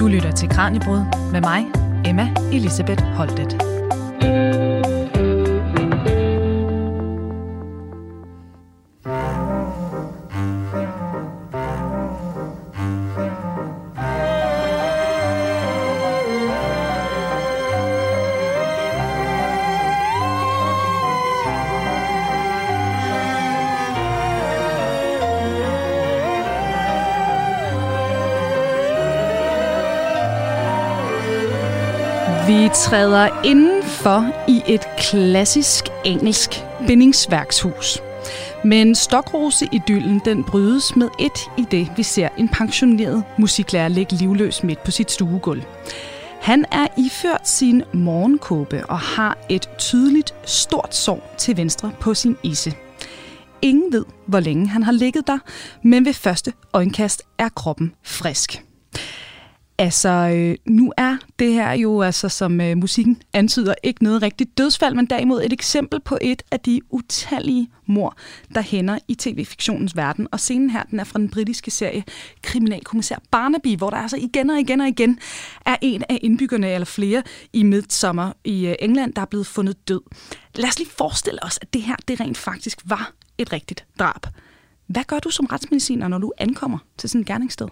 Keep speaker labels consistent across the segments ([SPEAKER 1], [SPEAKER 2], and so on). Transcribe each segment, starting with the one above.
[SPEAKER 1] Du lytter til Kranjebrud med mig, Emma Elisabeth Holtet. Træder indenfor i et klassisk engelsk bindingsværkshus. Men stokroseidyllen den brydes med et i det, vi ser en pensioneret musiklærer ligge livløs midt på sit stuegulv. Han er iført sin morgenkåbe og har et tydeligt stort sår til venstre på sin isse. Ingen ved, hvor længe han har ligget der, men ved første øjenkast er kroppen frisk. Altså, øh, nu er det her jo, altså, som øh, musikken antyder, ikke noget rigtigt dødsfald, men derimod et eksempel på et af de utallige mor, der hænder i tv-fiktionens verden. Og scenen her, den er fra den britiske serie Kriminalkommissær Barnaby, hvor der altså igen og igen og igen er en af indbyggerne, eller flere, i Midsommer i øh, England, der er blevet fundet død. Lad os lige forestille os, at det her, det rent faktisk var et rigtigt drab. Hvad gør du som retsmediciner, når du ankommer til sådan et gerningssted?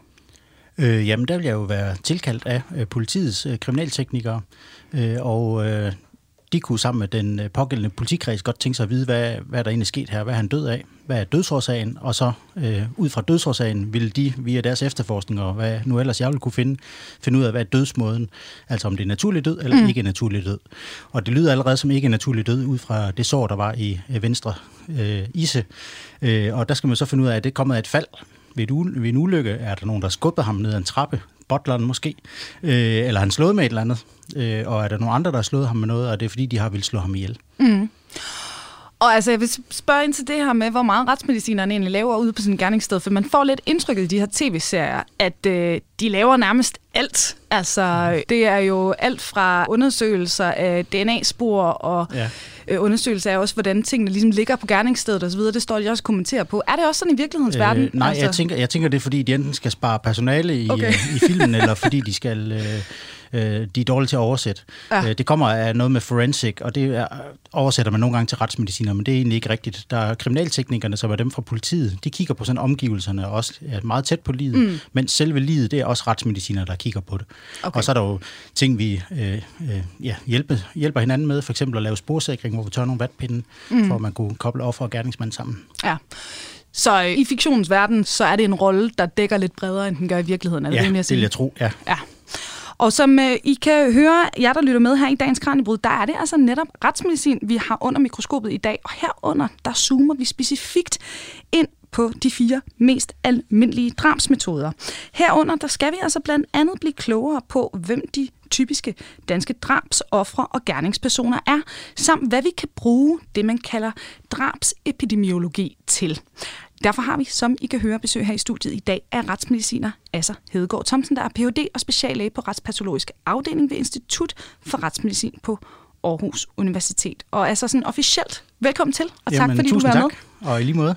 [SPEAKER 2] Øh, jamen, der vil jeg jo være tilkaldt af øh, politiets øh, kriminalteknikere, øh, og øh, de kunne sammen med den øh, pågældende politikreds godt tænke sig at vide, hvad, hvad der egentlig er sket her, hvad er han død af, hvad er dødsårsagen, og så øh, ud fra dødsårsagen vil de via deres efterforskning, og hvad nu ellers jeg vil kunne finde, finde ud af, hvad er dødsmåden, altså om det er naturlig død eller mm. ikke naturlig død. Og det lyder allerede som ikke naturlig død, ud fra det sår, der var i øh, venstre øh, ise, øh, og der skal man så finde ud af, at det er kommet af et fald, ved, et ved en ulykke er der nogen, der skubber ham ned ad en trappe, bottleren måske, øh, eller han slået med et eller andet, øh, og er der nogen andre, der har slået ham med noget, og det er fordi, de har vil slå ham ihjel.
[SPEAKER 1] Mm. Og altså, jeg vil spørge ind til det her med, hvor meget retsmedicinerne egentlig laver ude på en gerningssted, for man får lidt indtrykket i de her tv-serier, at øh, de laver nærmest alt. Altså, det er jo alt fra undersøgelser af DNA-spor og ja. øh, undersøgelser af også, hvordan tingene ligesom ligger på gerningsstedet osv. Det står de også kommenterer på. Er det også sådan i virkelighedens øh, verden?
[SPEAKER 2] Nej, altså? jeg, tænker, jeg tænker, det er, fordi de enten skal spare personale i, okay. øh, i filmen, eller fordi de skal... Øh, øh, de er dårlige til at oversætte. Ja. Øh, det kommer af noget med forensic, og det er, oversætter man nogle gange til retsmediciner, men det er egentlig ikke rigtigt. Der er kriminalteknikerne, som er dem fra politiet, de kigger på sådan omgivelserne og også er meget tæt på livet, mm. mens selve livet, det er også retsmediciner, der kigger på det. Okay. Og så er der jo ting, vi øh, øh, ja, hjælper, hjælper hinanden med, for eksempel at lave sporsikring, hvor vi tør nogle vatpinde, mm. for at man kunne koble offer og gerningsmand sammen.
[SPEAKER 1] Ja. Så øh, i fiktionens verden, så er det en rolle, der dækker lidt bredere, end den gør i virkeligheden. Er det
[SPEAKER 2] ja,
[SPEAKER 1] det,
[SPEAKER 2] jeg det vil jeg tro, ja.
[SPEAKER 1] ja. Og som øh, I kan høre, jer der lytter med her i dagens Kranjebrud, der er det altså netop retsmedicin, vi har under mikroskopet i dag. Og herunder, der zoomer vi specifikt ind på de fire mest almindelige drabsmetoder. Herunder, der skal vi altså blandt andet blive klogere på, hvem de typiske danske drabsoffre og gerningspersoner er, samt hvad vi kan bruge det, man kalder drabsepidemiologi til. Derfor har vi, som I kan høre, besøg her i studiet i dag af retsmediciner Asser Hedegaard Thomsen, der er Ph.D. og speciallæge på retspatologisk afdeling ved Institut for Retsmedicin på Aarhus Universitet. Og altså sådan officielt, velkommen til, og tak
[SPEAKER 2] Jamen,
[SPEAKER 1] fordi du var
[SPEAKER 2] tak.
[SPEAKER 1] med.
[SPEAKER 2] Og i lige måde.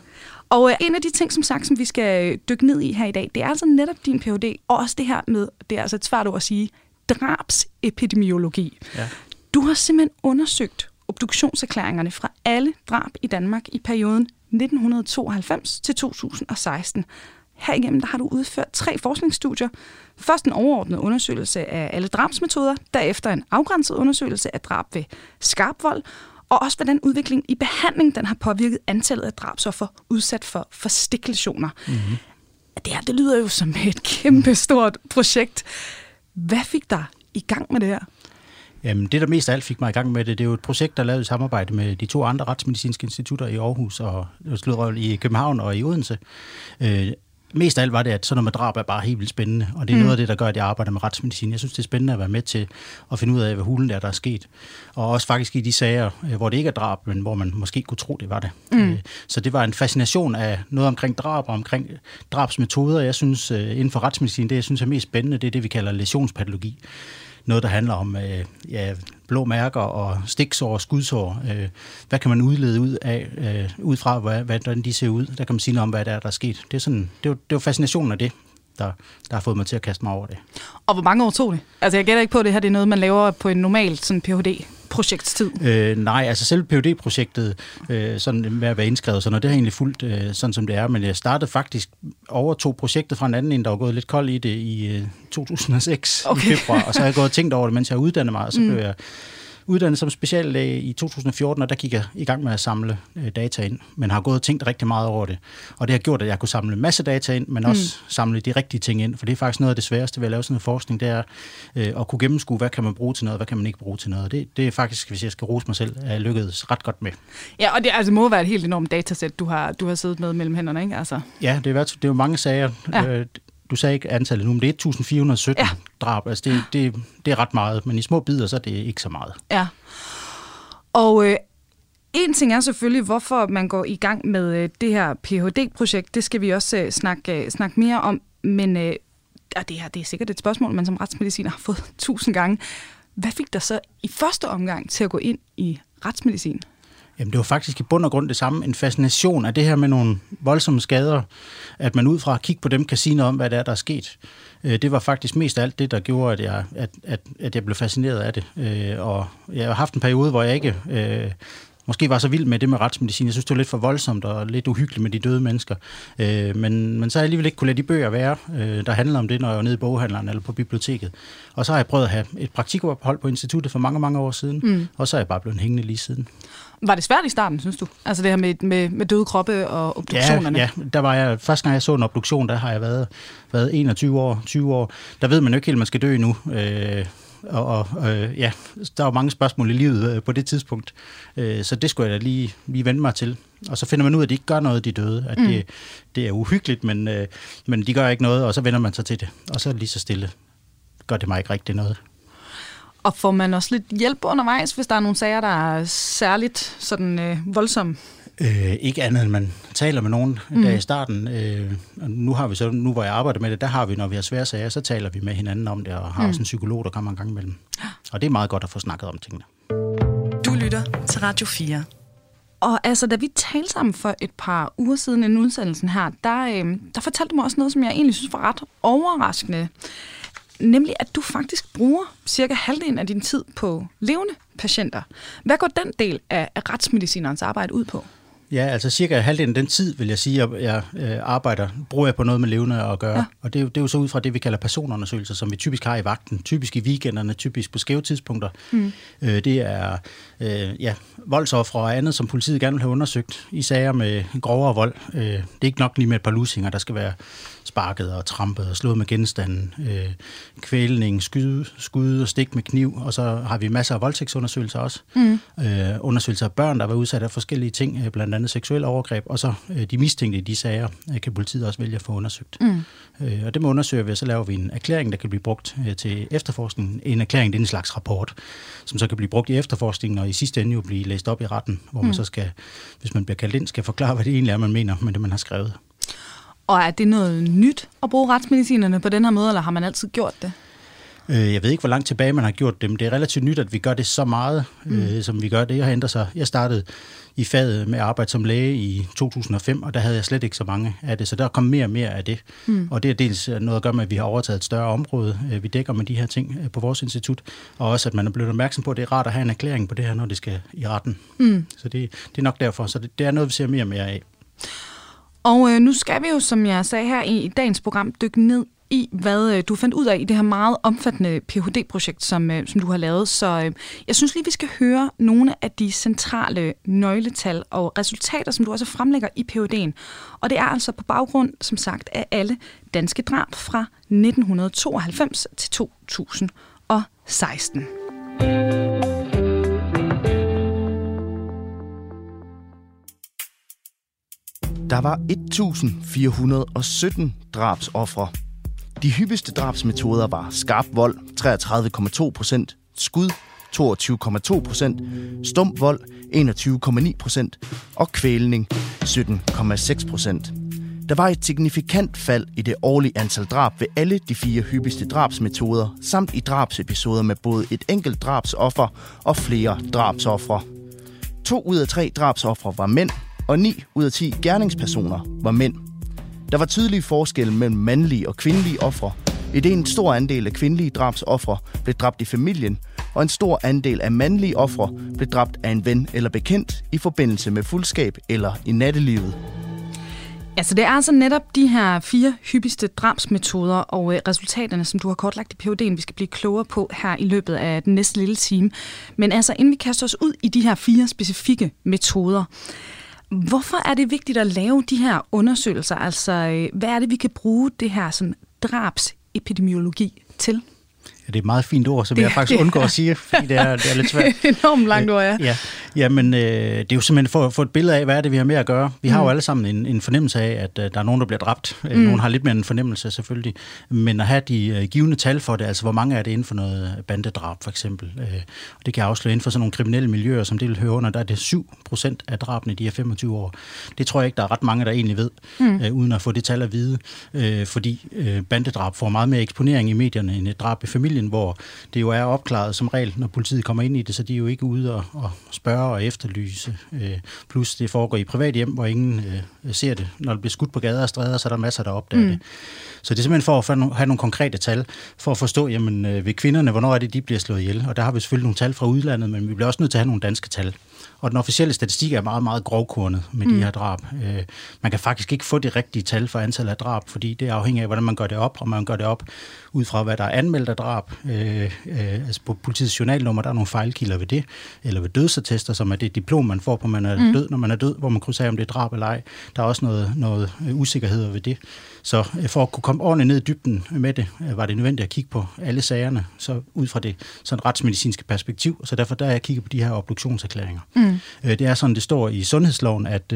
[SPEAKER 1] Og øh, en af de ting, som sagt, som vi skal dykke ned i her i dag, det er altså netop din Ph.D. og også det her med, det er altså et svært ord at sige, drabsepidemiologi. Ja. Du har simpelthen undersøgt obduktionserklæringerne fra alle drab i Danmark i perioden 1992 til 2016. Herigennem der har du udført tre forskningsstudier. Først en overordnet undersøgelse af alle drabsmetoder, derefter en afgrænset undersøgelse af drab ved skarpvold, og også hvordan udviklingen i behandling den har påvirket antallet af drabsoffer udsat for forstiklationer. Mm-hmm. Det her det lyder jo som et kæmpe stort projekt. Hvad fik dig i gang med det her?
[SPEAKER 2] Jamen, det, der mest af alt fik mig i gang med det, det er jo et projekt, der er lavet i samarbejde med de to andre retsmedicinske institutter i Aarhus og i København og i Odense. Øh, mest af alt var det, at sådan noget med drab er bare helt vildt spændende, og det er mm. noget af det, der gør, at jeg arbejder med retsmedicin. Jeg synes, det er spændende at være med til at finde ud af, hvad hulen der, der er sket. Og også faktisk i de sager, øh, hvor det ikke er drab, men hvor man måske kunne tro, det var det. Mm. Øh, så det var en fascination af noget omkring drab og omkring drabsmetoder. Jeg synes, øh, inden for retsmedicin, det jeg synes er mest spændende, det er det, vi kalder lesionspatologi noget, der handler om øh, ja, blå mærker og stiksår og skudsår. Øh, hvad kan man udlede ud af, øh, ud fra, hvad, hvordan de ser ud? Der kan man sige noget om, hvad der er, der er sket. Det er, sådan, det er, det er fascinationen af det, der, der har fået mig til at kaste mig over det.
[SPEAKER 1] Og hvor mange år tog det? Altså jeg gætter ikke på, at det her det er noget, man laver på en normal sådan PhD projektstid?
[SPEAKER 2] Øh, nej, altså selv phd projektet øh, sådan med at være indskrevet, sådan noget, det har egentlig fulgt øh, sådan, som det er. Men jeg startede faktisk over to projekter fra en anden en, der var gået lidt kold i det i øh, 2006 okay. i februar. Og så har jeg gået og tænkt over det, mens jeg har uddannet mig, og så mm. blev jeg uddannet som speciallæge i 2014, og der gik jeg i gang med at samle øh, data ind, men har gået og tænkt rigtig meget over det. Og det har gjort, at jeg kunne samle en masse data ind, men også mm. samle de rigtige ting ind, for det er faktisk noget af det sværeste ved at lave sådan en forskning, det er øh, at kunne gennemskue, hvad kan man bruge til noget, hvad kan man ikke bruge til noget. Det, det er faktisk, hvis jeg skal rose mig selv, er lykkedes ret godt med.
[SPEAKER 1] Ja, og det altså, må være et helt enormt datasæt, du har, du har siddet med mellem hænderne, ikke? Altså.
[SPEAKER 2] Ja, det er, det er jo mange sager. Ja. Øh, du sagde ikke antallet nu, men det er 1417 ja. drab. Altså det, det, det er ret meget, men i små bidder, så er det ikke så meget.
[SPEAKER 1] Ja. Og øh, en ting er selvfølgelig, hvorfor man går i gang med øh, det her Ph.D.-projekt. Det skal vi også øh, snakke, øh, snakke mere om. Men øh, det her det er sikkert et spørgsmål, man som retsmediciner har fået tusind gange. Hvad fik dig så i første omgang til at gå ind i retsmedicin?
[SPEAKER 2] Jamen, det var faktisk i bund og grund det samme. En fascination af det her med nogle voldsomme skader, at man ud fra at kigge på dem kan sige noget om, hvad det er, der er sket. Øh, det var faktisk mest alt det, der gjorde, at jeg, at, at, at jeg blev fascineret af det. Øh, og jeg har haft en periode, hvor jeg ikke øh, måske var så vild med det med retsmedicin. Jeg synes, det var lidt for voldsomt og lidt uhyggeligt med de døde mennesker. Øh, men, men så har jeg alligevel ikke kunne lade de bøger være, øh, der handler om det, når jeg var nede i boghandleren eller på biblioteket. Og så har jeg prøvet at have et praktikophold på instituttet for mange, mange år siden, mm. og så er jeg bare blevet hængende lige siden.
[SPEAKER 1] Var det svært i starten, synes du? Altså det her med, med, med døde kroppe og obduktionerne?
[SPEAKER 2] Ja, ja, der var jeg, første gang jeg så en obduktion, der har jeg været, været 21 år, 20 år. Der ved man jo ikke helt, man skal dø nu. Øh, og, og øh, ja, der var mange spørgsmål i livet øh, på det tidspunkt. Øh, så det skulle jeg da lige, lige vende mig til. Og så finder man ud af, at de ikke gør noget, de døde. At mm. det, det er uhyggeligt, men, øh, men de gør ikke noget, og så vender man sig til det. Og så lige så stille gør det mig ikke rigtig noget.
[SPEAKER 1] Og får man også lidt hjælp undervejs, hvis der er nogle sager, der er særligt sådan øh, voldsomme?
[SPEAKER 2] Øh, ikke andet end man taler med nogen mm. der i starten. Øh, nu har vi så, nu hvor jeg arbejder med det, der har vi, når vi har svære sager, så taler vi med hinanden om det, og har mm. også en psykolog, der kommer en gang imellem. Og det er meget godt at få snakket om tingene.
[SPEAKER 1] Du lytter til Radio 4. Og altså, da vi talte sammen for et par uger siden i udsendelsen her, der, øh, der fortalte du mig også noget, som jeg egentlig synes var ret overraskende. Nemlig, at du faktisk bruger cirka halvdelen af din tid på levende patienter. Hvad går den del af, af retsmedicinerens arbejde ud på?
[SPEAKER 2] Ja, altså cirka halvdelen af den tid, vil jeg sige, at jeg øh, arbejder, bruger jeg på noget med levende at gøre. Ja. Og det er, jo, det er jo så ud fra det, vi kalder personundersøgelser, som vi typisk har i vagten. Typisk i weekenderne, typisk på skæve tidspunkter. Mm. Øh, det er øh, ja, voldsoffre og andet, som politiet gerne vil have undersøgt i sager med grovere vold. Øh, det er ikke nok lige med et par lusinger, der skal være sparket og trampet og slået med genstanden, øh, kvælning, skud, skud og stik med kniv, og så har vi masser af voldtægtsundersøgelser også. Mm. Øh, undersøgelser af børn, der var udsat af forskellige ting, øh, blandt andet seksuelle overgreb, og så øh, de mistænkte i de sager, øh, kan politiet også vælge at få undersøgt. Mm. Øh, og det må undersøge vi, så laver vi en erklæring, der kan blive brugt øh, til efterforskning. En erklæring, det er en slags rapport, som så kan blive brugt i efterforskningen, og i sidste ende jo blive læst op i retten, hvor mm. man så skal, hvis man bliver kaldt ind, skal forklare, hvad det egentlig er, man mener med det, man har skrevet.
[SPEAKER 1] Og er det noget nyt at bruge retsmedicinerne på den her måde, eller har man altid gjort det?
[SPEAKER 2] Øh, jeg ved ikke, hvor langt tilbage man har gjort det, men det er relativt nyt, at vi gør det så meget, mm. øh, som vi gør det. Jeg har ændret sig. Jeg startede i faget med arbejde som læge i 2005, og der havde jeg slet ikke så mange af det, så der kom mere og mere af det. Mm. Og det er dels noget at gøre med, at vi har overtaget et større område, øh, vi dækker med de her ting på vores institut, og også at man er blevet opmærksom på, at det er rart at have en erklæring på det her, når det skal i retten. Mm. Så det, det er nok derfor, så det, det er noget, vi ser mere og mere af.
[SPEAKER 1] Og øh, nu skal vi jo, som jeg sagde her i, i dagens program, dykke ned i, hvad øh, du fandt ud af i det her meget omfattende Ph.D.-projekt, som, øh, som du har lavet. Så øh, jeg synes lige, vi skal høre nogle af de centrale nøgletal og resultater, som du også fremlægger i Ph.D.'en. Og det er altså på baggrund, som sagt, af alle danske drab fra 1992 til 2016.
[SPEAKER 3] Der var 1417 drabsoffre. De hyppigste drabsmetoder var skarp vold 33,2 procent, skud 22,2 procent, stum vold 21,9 procent og kvælning 17,6 procent. Der var et signifikant fald i det årlige antal drab ved alle de fire hyppigste drabsmetoder, samt i drabsepisoder med både et enkelt drabsoffer og flere drabsoffre. To ud af tre drabsoffre var mænd, og 9 ud af 10 gerningspersoner var mænd. Der var tydelige forskelle mellem mandlige og kvindelige ofre, I det en stor andel af kvindelige drabsoffre blev dræbt i familien, og en stor andel af mandlige ofre blev dræbt af en ven eller bekendt i forbindelse med fuldskab eller i nattelivet.
[SPEAKER 1] Altså det er altså netop de her fire hyppigste drabsmetoder og øh, resultaterne, som du har kortlagt i PhD'en, vi skal blive klogere på her i løbet af den næste lille time. Men altså inden vi kaster os ud i de her fire specifikke metoder, hvorfor er det vigtigt at lave de her undersøgelser? Altså øh, hvad er det, vi kan bruge det her sådan, drabsepidemiologi til?
[SPEAKER 2] Det er et meget fint ord, som det, jeg faktisk det, undgår at sige, fordi det er, det er lidt svært.
[SPEAKER 1] Enormt langt ord, ja.
[SPEAKER 2] ja. Jamen, øh, det er jo simpelthen for at få et billede af, hvad er det, vi har med at gøre. Vi mm. har jo alle sammen en, en fornemmelse af, at uh, der er nogen, der bliver dræbt. Mm. Nogen har lidt mere en fornemmelse, selvfølgelig. Men at have de uh, givende tal for det, altså hvor mange er det inden for noget bandedrab, for eksempel. Uh, og det kan afsløre inden for sådan nogle kriminelle miljøer, som det vil høre under, der er det 7 procent af drabene de her 25 år. Det tror jeg ikke, der er ret mange, der egentlig ved, mm. uh, uden at få det tal at vide. Uh, fordi uh, bandedrab får meget mere eksponering i medierne end et drab i familien, hvor det jo er opklaret som regel, når politiet kommer ind i det, så de er jo ikke ude og, og spørge og efterlyse. Øh, plus det foregår i privat hjem, hvor ingen øh, ser det. Når det bliver skudt på gader og stræder, så er der masser, der opdager mm. det. Så det er simpelthen for at have nogle konkrete tal, for at forstå, jamen øh, ved kvinderne, hvornår er det, de bliver slået ihjel. Og der har vi selvfølgelig nogle tal fra udlandet, men vi bliver også nødt til at have nogle danske tal. Og den officielle statistik er meget, meget grovkornet med mm. de her drab. Øh, man kan faktisk ikke få det rigtige tal for antallet af drab, fordi det er afhængigt af, hvordan man gør det op, og man gør det op ud fra, hvad der er anmeldt af drab. Øh, øh, altså på politiets journalnummer, der er nogle fejlkilder ved det, eller ved dødsattester, som er det diplom, man får på, man er mm. død, når man er død, hvor man krydser af, om det er drab eller ej. Der er også noget, noget usikkerhed ved det. Så øh, for at kunne komme ordentligt ned i dybden med det, øh, var det nødvendigt at kigge på alle sagerne, så ud fra det sådan retsmedicinske perspektiv. Så derfor der er jeg kigget på de her obduktionserklæringer. Mm. Øh, det er sådan, det står i sundhedsloven, at,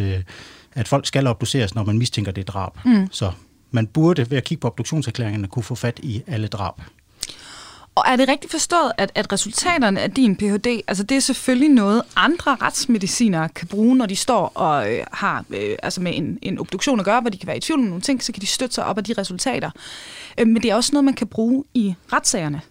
[SPEAKER 2] at folk skal obduceres, når man mistænker det drab. Mm. Så man burde ved at kigge på obduktionserklæringerne kunne få fat i alle drab.
[SPEAKER 1] Og er det rigtigt forstået, at, at resultaterne af din Ph.D., altså det er selvfølgelig noget, andre retsmedicinere kan bruge, når de står og øh, har øh, altså med en, en obduktion at gøre, hvor de kan være i tvivl om nogle ting, så kan de støtte sig op af de resultater. Øh, men det er også noget, man kan bruge i retssagerne.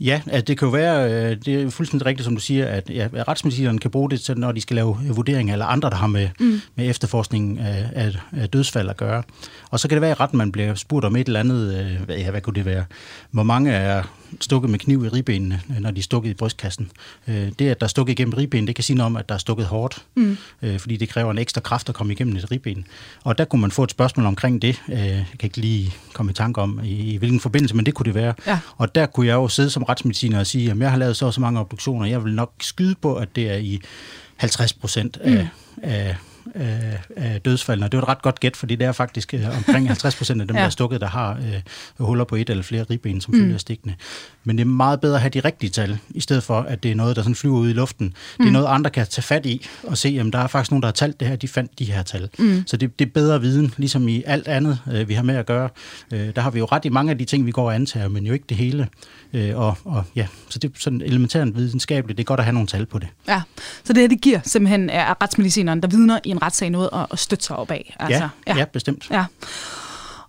[SPEAKER 2] Ja, at det kan jo være, øh, det er fuldstændig rigtigt, som du siger, at ja, retsmedicinerne kan bruge det, til, når de skal lave vurderinger, eller andre, der har med, mm. med efterforskningen af, af, af dødsfald at gøre. Og så kan det være, at retten man bliver spurgt om et eller andet, øh, ja, hvad kunne det være? Hvor mange er stukket med kniv i ribbenene, når de er stukket i brystkassen. Øh, det, at der er stukket igennem ribben, det kan sige noget om, at der er stukket hårdt, mm. fordi det kræver en ekstra kraft at komme igennem et ribben. Og der kunne man få et spørgsmål omkring det. Jeg kan ikke lige komme i tanke om, i, i hvilken forbindelse, men det kunne det være. Ja. Og der kunne jeg jo sidde som retsmediciner og sige, at jeg har lavet så og så mange obduktioner, jeg vil nok skyde på, at det er i 50 procent af, mm. af af, af dødsfaldene. Det var et ret godt gæt, fordi det er faktisk øh, omkring 50 procent af dem, ja. der er stukket, der har øh, huller på et eller flere ribben, som følger mm. af stikkene. Men det er meget bedre at have de rigtige tal, i stedet for, at det er noget, der sådan flyver ud i luften. Mm. Det er mm. noget, andre kan tage fat i og se, at der er faktisk nogen, der har talt det her, de fandt de her tal. Mm. Så det, det er bedre viden, ligesom i alt andet, øh, vi har med at gøre. Øh, der har vi jo ret i mange af de ting, vi går og antager, men jo ikke det hele. Øh, og, og ja, så det er sådan elementært videnskabeligt. Det er godt at have nogle tal på det.
[SPEAKER 1] Ja, så det her, det giver simpelthen er retsmedicineren, der vidner i en retssag noget at, at støtte sig op af.
[SPEAKER 2] Altså, ja, ja. ja, bestemt.
[SPEAKER 1] Ja.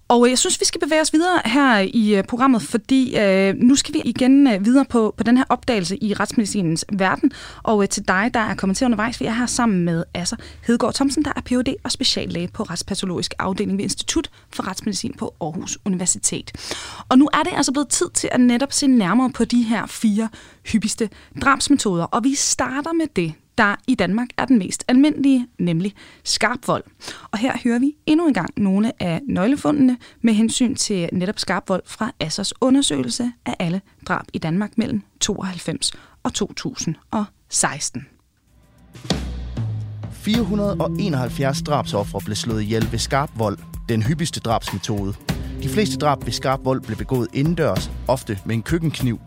[SPEAKER 1] Og jeg synes, vi skal bevæge os videre her i uh, programmet, fordi uh, nu skal vi igen uh, videre på, på den her opdagelse i retsmedicinens verden. Og uh, til dig, der er kommet til undervejs, vi er her sammen med Asser Hedegaard Thomsen, der er Ph.D. og speciallæge på Retspatologisk Afdeling ved Institut for Retsmedicin på Aarhus Universitet. Og nu er det altså blevet tid til at netop se nærmere på de her fire hyppigste drabsmetoder. Og vi starter med det, der i Danmark er den mest almindelige, nemlig skarp vold. Og her hører vi endnu en gang nogle af nøglefundene med hensyn til netop skarp vold fra Assers undersøgelse af alle drab i Danmark mellem 92 og 2016.
[SPEAKER 3] 471 drabsofre blev slået ihjel ved skarp vold, den hyppigste drabsmetode. De fleste drab ved skarp vold blev begået indendørs, ofte med en køkkenkniv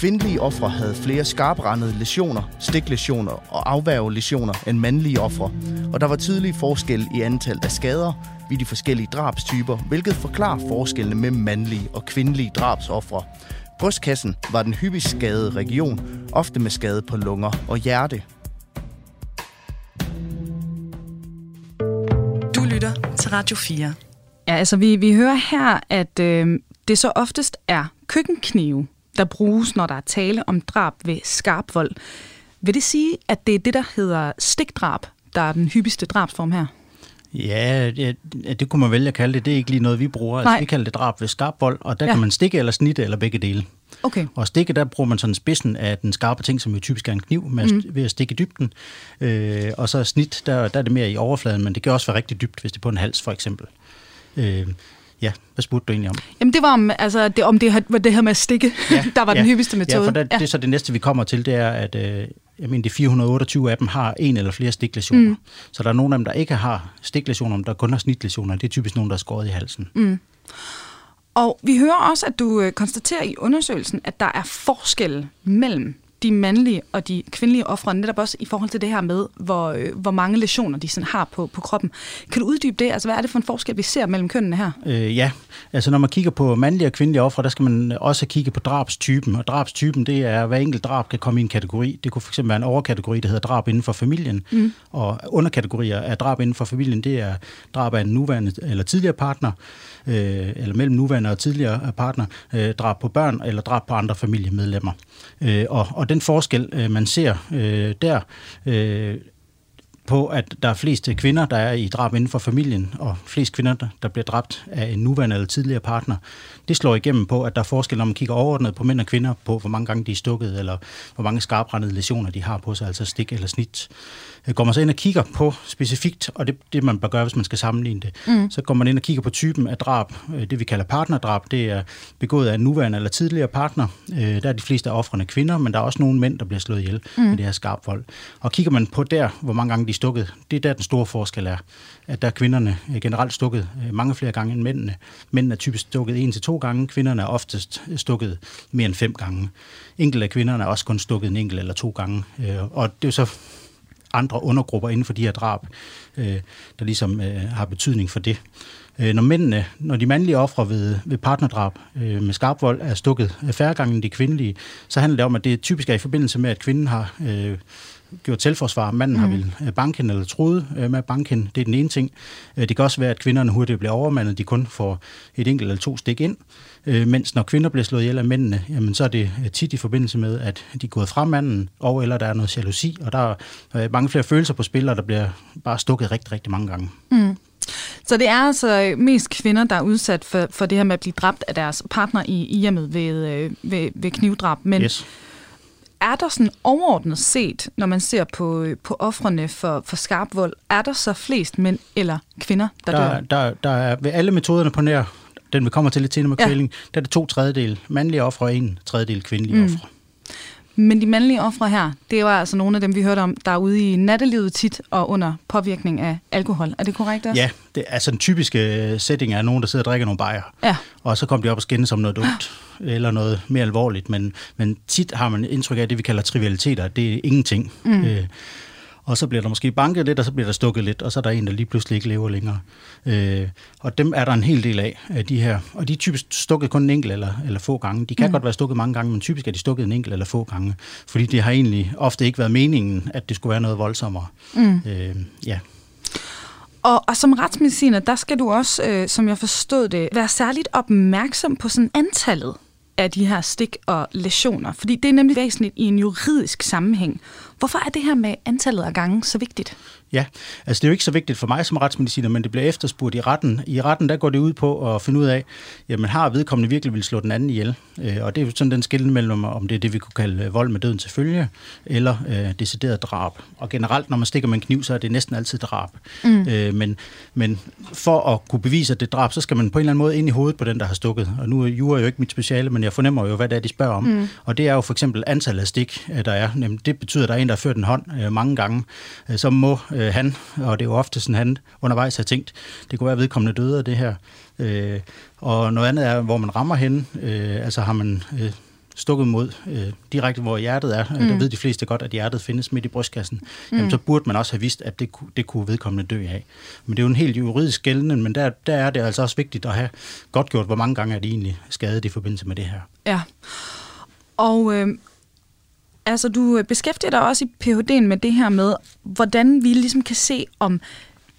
[SPEAKER 3] Kvindelige ofre havde flere skarprandede lesioner, stiklesioner og afværgelesioner end mandlige ofre, og der var tydelige forskelle i antal af skader ved de forskellige drabstyper, hvilket forklarer forskellene mellem mandlige og kvindelige drabsofre. Brystkassen var den hyppigst skadede region, ofte med skade på lunger og hjerte.
[SPEAKER 1] Du lytter til Radio 4. Ja, altså vi, vi hører her, at øh, det så oftest er køkkenknive, der bruges, når der er tale om drab ved skarp vold. Vil det sige, at det er det, der hedder stikdrab, der er den hyppigste drabsform her?
[SPEAKER 2] Ja, det, det kunne man vælge at kalde det. Det er ikke lige noget, vi bruger. Altså, vi kalder det drab ved skarp vold, og der ja. kan man stikke eller snitte eller begge dele.
[SPEAKER 1] Okay.
[SPEAKER 2] Og stikke, der bruger man sådan spidsen af den skarpe ting, som jo typisk er en kniv, med mm. ved at stikke i dybden. Øh, og så snit, der, der er det mere i overfladen, men det kan også være rigtig dybt, hvis det er på en hals for eksempel. Øh, Ja, hvad spurgte du egentlig om?
[SPEAKER 1] Jamen det var om, altså, det, om det, var det her med at stikke, ja, der var ja, den hyppigste metode.
[SPEAKER 2] Ja, for der, ja. det er så det næste, vi kommer til, det er, at øh, jeg mener, de 428 af dem har en eller flere stiklesioner. Mm. Så der er nogle af dem, der ikke har stiklesioner, men der kun har snitlesioner. Det er typisk nogen, der er skåret i halsen.
[SPEAKER 1] Mm. Og vi hører også, at du øh, konstaterer i undersøgelsen, at der er forskel mellem de mandlige og de kvindelige ofre, netop også i forhold til det her med, hvor, øh, hvor mange lesioner de sådan har på, på kroppen. Kan du uddybe det? Altså, hvad er det for en forskel, vi ser mellem kønnene her?
[SPEAKER 2] Øh, ja, altså når man kigger på mandlige og kvindelige ofre, der skal man også kigge på drabstypen. Og drabstypen, det er, hver enkelt drab kan komme i en kategori. Det kunne fx være en overkategori, der hedder drab inden for familien. Mm. Og underkategorier af drab inden for familien, det er drab af en nuværende eller tidligere partner, øh, eller mellem nuværende og tidligere partner, øh, drab på børn eller drab på andre familiemedlemmer. Øh, og, og den forskel, øh, man ser øh, der, øh, på, at der er flest øh, kvinder, der er i drab inden for familien, og flest kvinder, der bliver dræbt af en nuværende eller tidligere partner. Det slår igennem på, at der er forskel, når man kigger overordnet på mænd og kvinder, på hvor mange gange de er stukket, eller hvor mange skarprændede lesioner de har på sig, altså stik eller snit. Øh, går man så ind og kigger på specifikt, og det det, man bør gøre, hvis man skal sammenligne det, mm. så går man ind og kigger på typen af drab, øh, det vi kalder partnerdrab, det er begået af en nuværende eller tidligere partner. Øh, der er de fleste af offrene kvinder, men der er også nogle mænd, der bliver slået ihjel mm. med det her skarp vold. Og kigger man på der, hvor mange gange de er stukket, det er der den store forskel er, at der er kvinderne generelt stukket mange flere gange end mændene. Mændene er typisk stukket en til to gange, kvinderne er oftest stukket mere end fem gange. Enkelte af kvinderne er også kun stukket en enkelt eller to gange. Og det er så andre undergrupper inden for de her drab, øh, der ligesom øh, har betydning for det. Øh, når mændene, når de mandlige ofre ved, ved partnerdrab øh, med skarp vold er stukket færre gange end de kvindelige, så handler det om, at det typisk er i forbindelse med, at kvinden har øh, gjort selvforsvar. Manden mm. har vil øh, banke hende eller troet øh, med at banke hende. Det er den ene ting. Øh, det kan også være, at kvinderne hurtigt bliver overmandet. De kun får et enkelt eller to stik ind. Mens når kvinder bliver slået ihjel af mændene, jamen, så er det tit i forbindelse med, at de er gået fra manden, og eller der er noget jalousi, og der er mange flere følelser på spil, og der bliver bare stukket rigtig, rigtig mange gange.
[SPEAKER 1] Mm. Så det er altså mest kvinder, der er udsat for, for det her med at blive dræbt af deres partner i, i hjemmet ved, ved, ved knivdrab. Men,
[SPEAKER 2] yes
[SPEAKER 1] er der sådan overordnet set, når man ser på, på offrene for, for skarp vold, er der så flest mænd eller kvinder, der, der dør?
[SPEAKER 2] Der, der er ved alle metoderne på nær, den vi kommer til lidt senere med kvæling, ja. der er det to tredjedel mandlige ofre og en tredjedel kvindelige mm. ofre.
[SPEAKER 1] Men de mandlige ofre her, det var altså nogle af dem, vi hørte om, der er ude i nattelivet tit og under påvirkning af alkohol. Er det korrekt også?
[SPEAKER 2] Ja, det, altså den typiske øh, setting er nogen, der sidder og drikker nogle bajer.
[SPEAKER 1] Ja.
[SPEAKER 2] Og så kommer de op og skændes som noget dumt eller noget mere alvorligt. Men, men tit har man indtryk af, det, vi kalder trivialiteter, det er ingenting. Mm. Øh, og så bliver der måske banket lidt, og så bliver der stukket lidt, og så er der en, der lige pludselig ikke lever længere. Øh, og dem er der en hel del af, af de her. Og de er typisk stukket kun en enkelt eller, eller få gange. De kan mm. godt være stukket mange gange, men typisk er de stukket en enkelt eller få gange. Fordi det har egentlig ofte ikke været meningen, at det skulle være noget voldsommere. Mm. Øh, ja.
[SPEAKER 1] Og, og som retsmediciner, der skal du også, øh, som jeg forstod det, være særligt opmærksom på sådan antallet af de her stik og lesioner. Fordi det er nemlig væsentligt i en juridisk sammenhæng. Hvorfor er det her med antallet af gange så vigtigt?
[SPEAKER 2] Ja, altså det er jo ikke så vigtigt for mig som retsmediciner, men det bliver efterspurgt i retten. I retten der går det ud på at finde ud af, jamen har vedkommende virkelig vil slå den anden ihjel? Øh, og det er jo sådan den skille mellem, om det er det, vi kunne kalde vold med døden til følge, eller øh, decideret drab. Og generelt, når man stikker med en kniv, så er det næsten altid drab. Mm. Øh, men, men for at kunne bevise, at det er drab, så skal man på en eller anden måde ind i hovedet på den, der har stukket. Og nu er jura jo ikke mit speciale, men jeg fornemmer jo, hvad det er, de spørger om. Mm. Og det er jo for eksempel antallet af stik, øh, der er. Jamen, det betyder, at der er en, der har ført en hånd øh, mange gange. Øh, så må øh, han, og det er jo ofte sådan, han undervejs har tænkt, det kunne være vedkommende døde af det her. Øh, og noget andet er, hvor man rammer hende. Øh, altså har man øh, stukket mod øh, direkte, hvor hjertet er. Mm. Der ved de fleste godt, at hjertet findes midt i brystkassen. Mm. Jamen, så burde man også have vidst, at det, det kunne vedkommende dø af. Men det er jo en helt juridisk gældende, men der, der er det altså også vigtigt at have godt gjort, hvor mange gange er det egentlig skadet i forbindelse med det her.
[SPEAKER 1] Ja. Og øh, altså, du beskæftiger dig også i PhD'en med det her med, hvordan vi ligesom kan se, om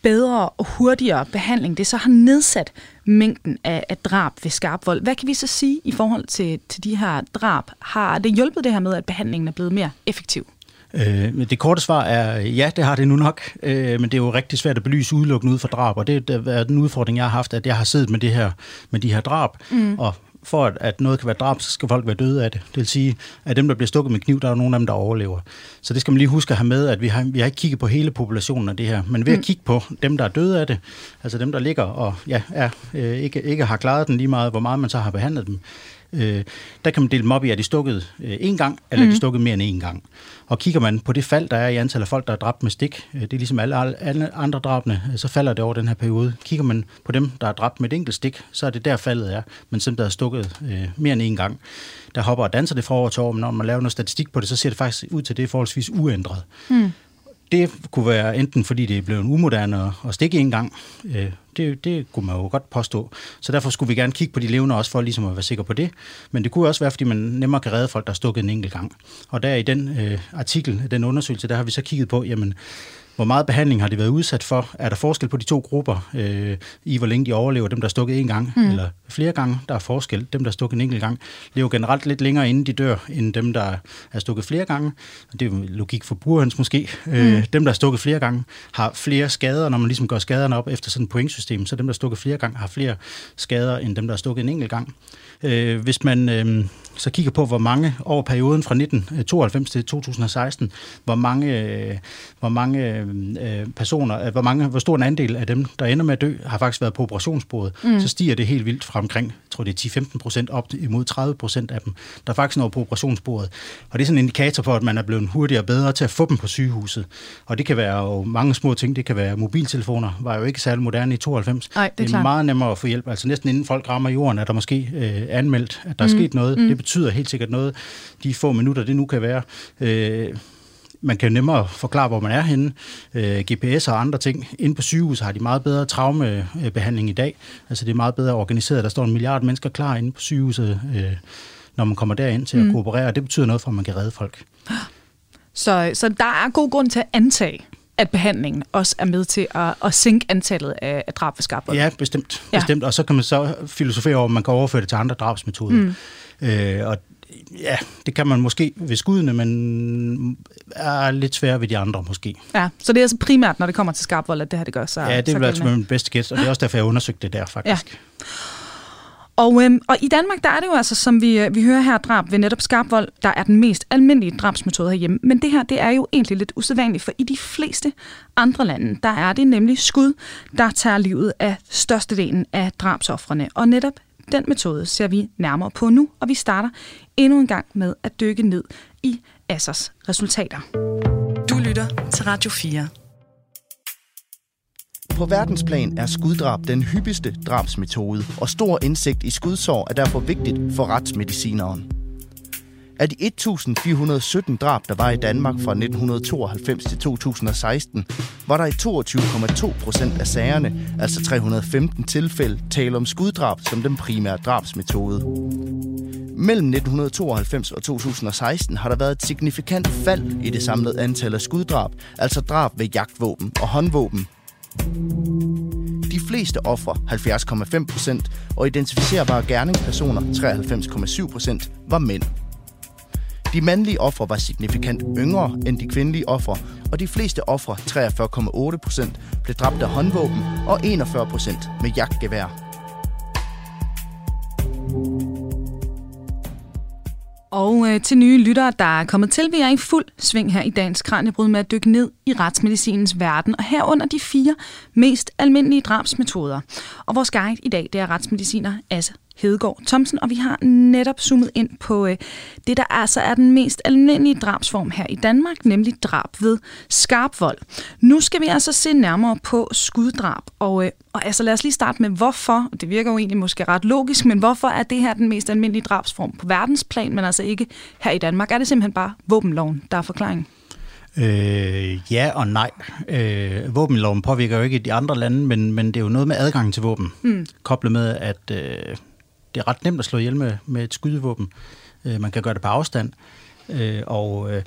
[SPEAKER 1] bedre og hurtigere behandling, det så har nedsat mængden af, af drab ved skarp vold. Hvad kan vi så sige i forhold til, til de her drab? Har det hjulpet det her med, at behandlingen er blevet mere effektiv?
[SPEAKER 2] Øh, det korte svar er, ja, det har det nu nok, øh, men det er jo rigtig svært at belyse udelukkende ud fra drab, og det er den udfordring, jeg har haft, at jeg har siddet med, det her, med de her drab, mm. og for at, at noget kan være drab, så skal folk være døde af det. Det vil sige, at dem, der bliver stukket med kniv, der er nogle af dem, der overlever. Så det skal man lige huske at have med, at vi har, vi har ikke kigget på hele populationen af det her, men ved mm. at kigge på dem, der er døde af det, altså dem, der ligger og ja, er, øh, ikke, ikke har klaret den lige meget, hvor meget man så har behandlet dem, øh, der kan man dele dem op i, at de stukket øh, én gang, eller mm. de stukket mere end én gang. Og kigger man på det fald, der er i antal af folk, der er dræbt med stik, øh, det er ligesom alle, alle andre drabne, øh, så falder det over den her periode. Kigger man på dem, der er dræbt med et enkelt stik, så er det der faldet er. Men dem, der er stukket øh, mere end én gang, der hopper og danser det fra år til år, men når man laver noget statistik på det, så ser det faktisk ud til, at det er forholdsvis uændret. Mm. Det kunne være enten fordi det er blevet umoderne at stikke en gang. Øh, det, det kunne man jo godt påstå. Så derfor skulle vi gerne kigge på de levende også for ligesom at være sikre på det. Men det kunne også være, fordi man nemmere kan redde folk, der er stukket en enkelt gang. Og der i den øh, artikel, den undersøgelse, der har vi så kigget på, jamen, hvor meget behandling har de været udsat for? Er der forskel på de to grupper øh, i, hvor længe de overlever? Dem, der er stukket en gang mm. eller flere gange, der er forskel. Dem, der er stukket en enkelt gang, lever generelt lidt længere, inden de dør, end dem, der er stukket flere gange. Det er jo logik for brugerens måske. Mm. Øh, dem, der er stukket flere gange, har flere skader, når man ligesom gør skaderne op efter sådan et pointsystem. Så dem, der er stukket flere gange, har flere skader, end dem, der er stukket en enkelt gang. Øh, hvis man øh, så kigger på, hvor mange over perioden fra 1992 til 2016, hvor mange, øh, hvor mange øh, personer, øh, hvor, mange, hvor stor en andel af dem, der ender med at dø, har faktisk været på operationsbordet, mm. så stiger det helt vildt fra omkring, tror det er 10-15 procent op imod 30 procent af dem, der faktisk når på operationsbordet. Og det er sådan en indikator for, at man er blevet hurtigere og bedre til at få dem på sygehuset. Og det kan være jo mange små ting. Det kan være mobiltelefoner, var jo ikke særlig moderne i 92.
[SPEAKER 1] Ej, det, er
[SPEAKER 2] det er meget nemmere at få hjælp. Altså næsten inden folk rammer jorden, er der måske øh, anmeldt, at der er mm. sket noget. Mm. Det betyder helt sikkert noget, de få minutter, det nu kan være. Øh, man kan nemmere forklare, hvor man er henne. Øh, GPS og andre ting. Inde på sygehus har de meget bedre traumebehandling i dag. Altså det er meget bedre organiseret. Der står en milliard mennesker klar inde på sygehuset, øh, når man kommer derind til mm. at kooperere. Det betyder noget for, at man kan redde folk.
[SPEAKER 1] Så, så der er god grund til at antage, at behandlingen også er med til at, at sænke antallet af, af drab ved skarpvold.
[SPEAKER 2] Ja, bestemt. Ja. bestemt. Og så kan man så filosofere over, om man kan overføre det til andre drabsmetoder. Mm. Øh, og ja, det kan man måske ved skuddene, men er lidt sværere ved de andre måske.
[SPEAKER 1] Ja, så det er altså primært, når det kommer til skarpvold, at det her det gør sig
[SPEAKER 2] Ja, det vil være min bedste gæst, og det er også derfor, jeg undersøgte det der faktisk. Ja.
[SPEAKER 1] Og, øhm, og i Danmark, der er det jo altså, som vi, øh, vi hører her, drab ved netop skarpvold, der er den mest almindelige drabsmetode herhjemme. Men det her, det er jo egentlig lidt usædvanligt, for i de fleste andre lande, der er det nemlig skud, der tager livet af størstedelen af drabsoffrene. Og netop den metode ser vi nærmere på nu, og vi starter endnu en gang med at dykke ned i Assers resultater.
[SPEAKER 4] Du lytter til Radio 4.
[SPEAKER 3] På verdensplan er skuddrab den hyppigste drabsmetode, og stor indsigt i skudsår er derfor vigtigt for retsmedicineren. Af de 1.417 drab, der var i Danmark fra 1992 til 2016, var der i 22,2 procent af sagerne, altså 315 tilfælde, tale om skuddrab som den primære drabsmetode. Mellem 1992 og 2016 har der været et signifikant fald i det samlede antal af skuddrab, altså drab ved jagtvåben og håndvåben. De fleste ofre, 70,5 procent, og identificerbare gerningspersoner, 93,7 procent, var mænd. De mandlige ofre var signifikant yngre end de kvindelige ofre, og de fleste ofre, 43,8 procent, blev dræbt af håndvåben og 41 procent med jagtgevær.
[SPEAKER 1] Og øh, til nye lyttere, der er kommet til, vi er i fuld sving her i dagens Kranjebrud med at dykke ned i retsmedicinens verden, og herunder de fire mest almindelige drabsmetoder. Og vores guide i dag, det er retsmediciner Asse Hedegaard Thomsen, og vi har netop zoomet ind på øh, det, der altså er den mest almindelige drabsform her i Danmark, nemlig drab ved skarp vold. Nu skal vi altså se nærmere på skuddrab, og, øh, og altså lad os lige starte med hvorfor, det virker jo egentlig måske ret logisk, men hvorfor er det her den mest almindelige drabsform på verdensplan, men altså ikke her i Danmark? Er det simpelthen bare våbenloven, der er forklaringen?
[SPEAKER 2] Øh, ja og nej. Øh, våbenloven påvirker jo ikke de andre lande, men, men det er jo noget med adgang til våben. Mm. Koblet med, at øh, det er ret nemt at slå ihjel med, med et skydevåben. Øh, man kan gøre det på afstand. Øh, og øh,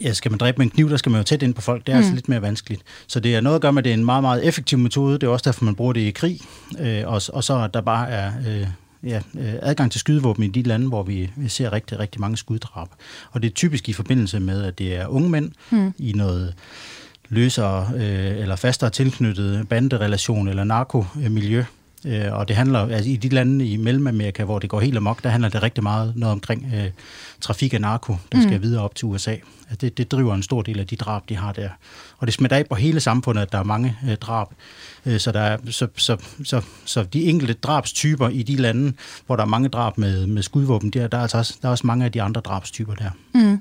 [SPEAKER 2] ja, skal man dræbe med en kniv, der skal man jo tæt ind på folk. Det er mm. altså lidt mere vanskeligt. Så det er noget at gøre med, at det er en meget, meget effektiv metode. Det er også derfor, man bruger det i krig. Øh, og, og så der bare er... Øh, ja, øh, adgang til skydevåben i de lande, hvor vi, vi ser rigtig, rigtig mange skuddrab. Og det er typisk i forbindelse med, at det er unge mænd mm. i noget løsere øh, eller fastere tilknyttet banderelation eller narkomiljø. Øh, og det handler, altså i de lande i Mellemamerika, hvor det går helt amok, der handler det rigtig meget noget omkring øh, trafik af narko, der mm. skal videre op til USA. Altså det, det driver en stor del af de drab, de har der. Og det smitter af på hele samfundet, at der er mange øh, drab. Øh, så, der er, så, så, så, så de enkelte drabstyper i de lande, hvor der er mange drab med, med skudvåben, der, der, er altså også, der er også mange af de andre drabstyper der. Mm.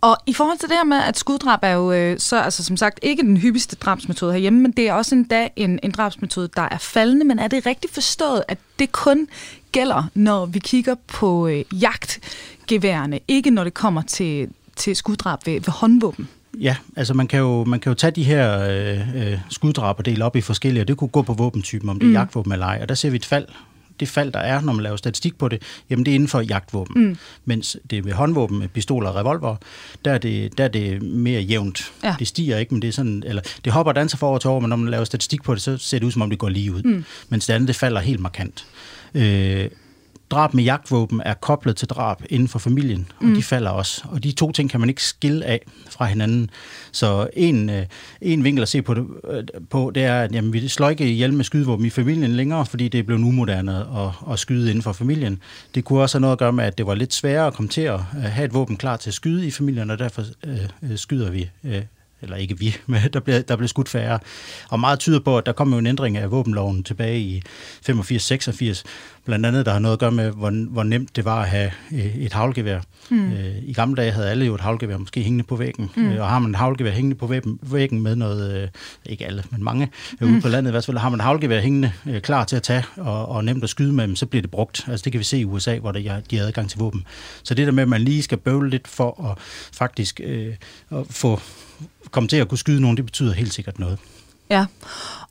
[SPEAKER 1] Og i forhold til det her med, at skuddrab er jo øh, så altså som sagt ikke den hyppigste drabsmetode herhjemme, men det er også endda en, en drabsmetode, der er faldende. Men er det rigtigt forstået, at det kun gælder, når vi kigger på øh, jagtgeværerne, ikke når det kommer til, til skuddrab ved, ved håndvåben?
[SPEAKER 2] Ja, altså man kan jo, man kan jo tage de her øh, øh, skuddrab og dele op i forskellige, og det kunne gå på våbentypen, om det er mm. jagtvåben eller ej, og der ser vi et fald det fald, der er, når man laver statistik på det, jamen det er inden for jagtvåben. Mm. Mens det ved håndvåben med pistoler og revolver, der er det, der er det mere jævnt. Ja. Det stiger ikke, men det er sådan, eller det hopper og danser for over til over, men når man laver statistik på det, så ser det ud, som om det går lige ud. Mm. Mens det andet, det falder helt markant. Øh, drab med jagtvåben er koblet til drab inden for familien, og mm. de falder også. Og de to ting kan man ikke skille af fra hinanden. Så en, øh, en vinkel at se på det, øh, på, det er, at jamen, vi slår ikke ihjel med skydevåben i familien længere, fordi det er blevet umoderne at, at skyde inden for familien. Det kunne også have noget at gøre med, at det var lidt sværere at komme til at have et våben klar til at skyde i familien, og derfor øh, skyder vi øh, eller ikke vi, men der blev, der blev skudt færre. Og meget tyder på, at der kom jo en ændring af våbenloven tilbage i 85-86. Blandt andet, der har noget at gøre med, hvor, hvor nemt det var at have øh, et havlgevær. Mm. Øh, I gamle dage havde alle jo et havlgevær måske hængende på væggen. Mm. Og har man et havlgevær hængende på væggen med noget, ikke alle, men mange mm. ude på landet i hvert fald, har man et havlgevær hængende klar til at tage og, og nemt at skyde med dem, så bliver det brugt. Altså det kan vi se i USA, hvor der, de har adgang til våben. Så det der med, at man lige skal bøvle lidt for at faktisk øh, at få komme til at kunne skyde nogen, det betyder helt sikkert noget.
[SPEAKER 1] Ja,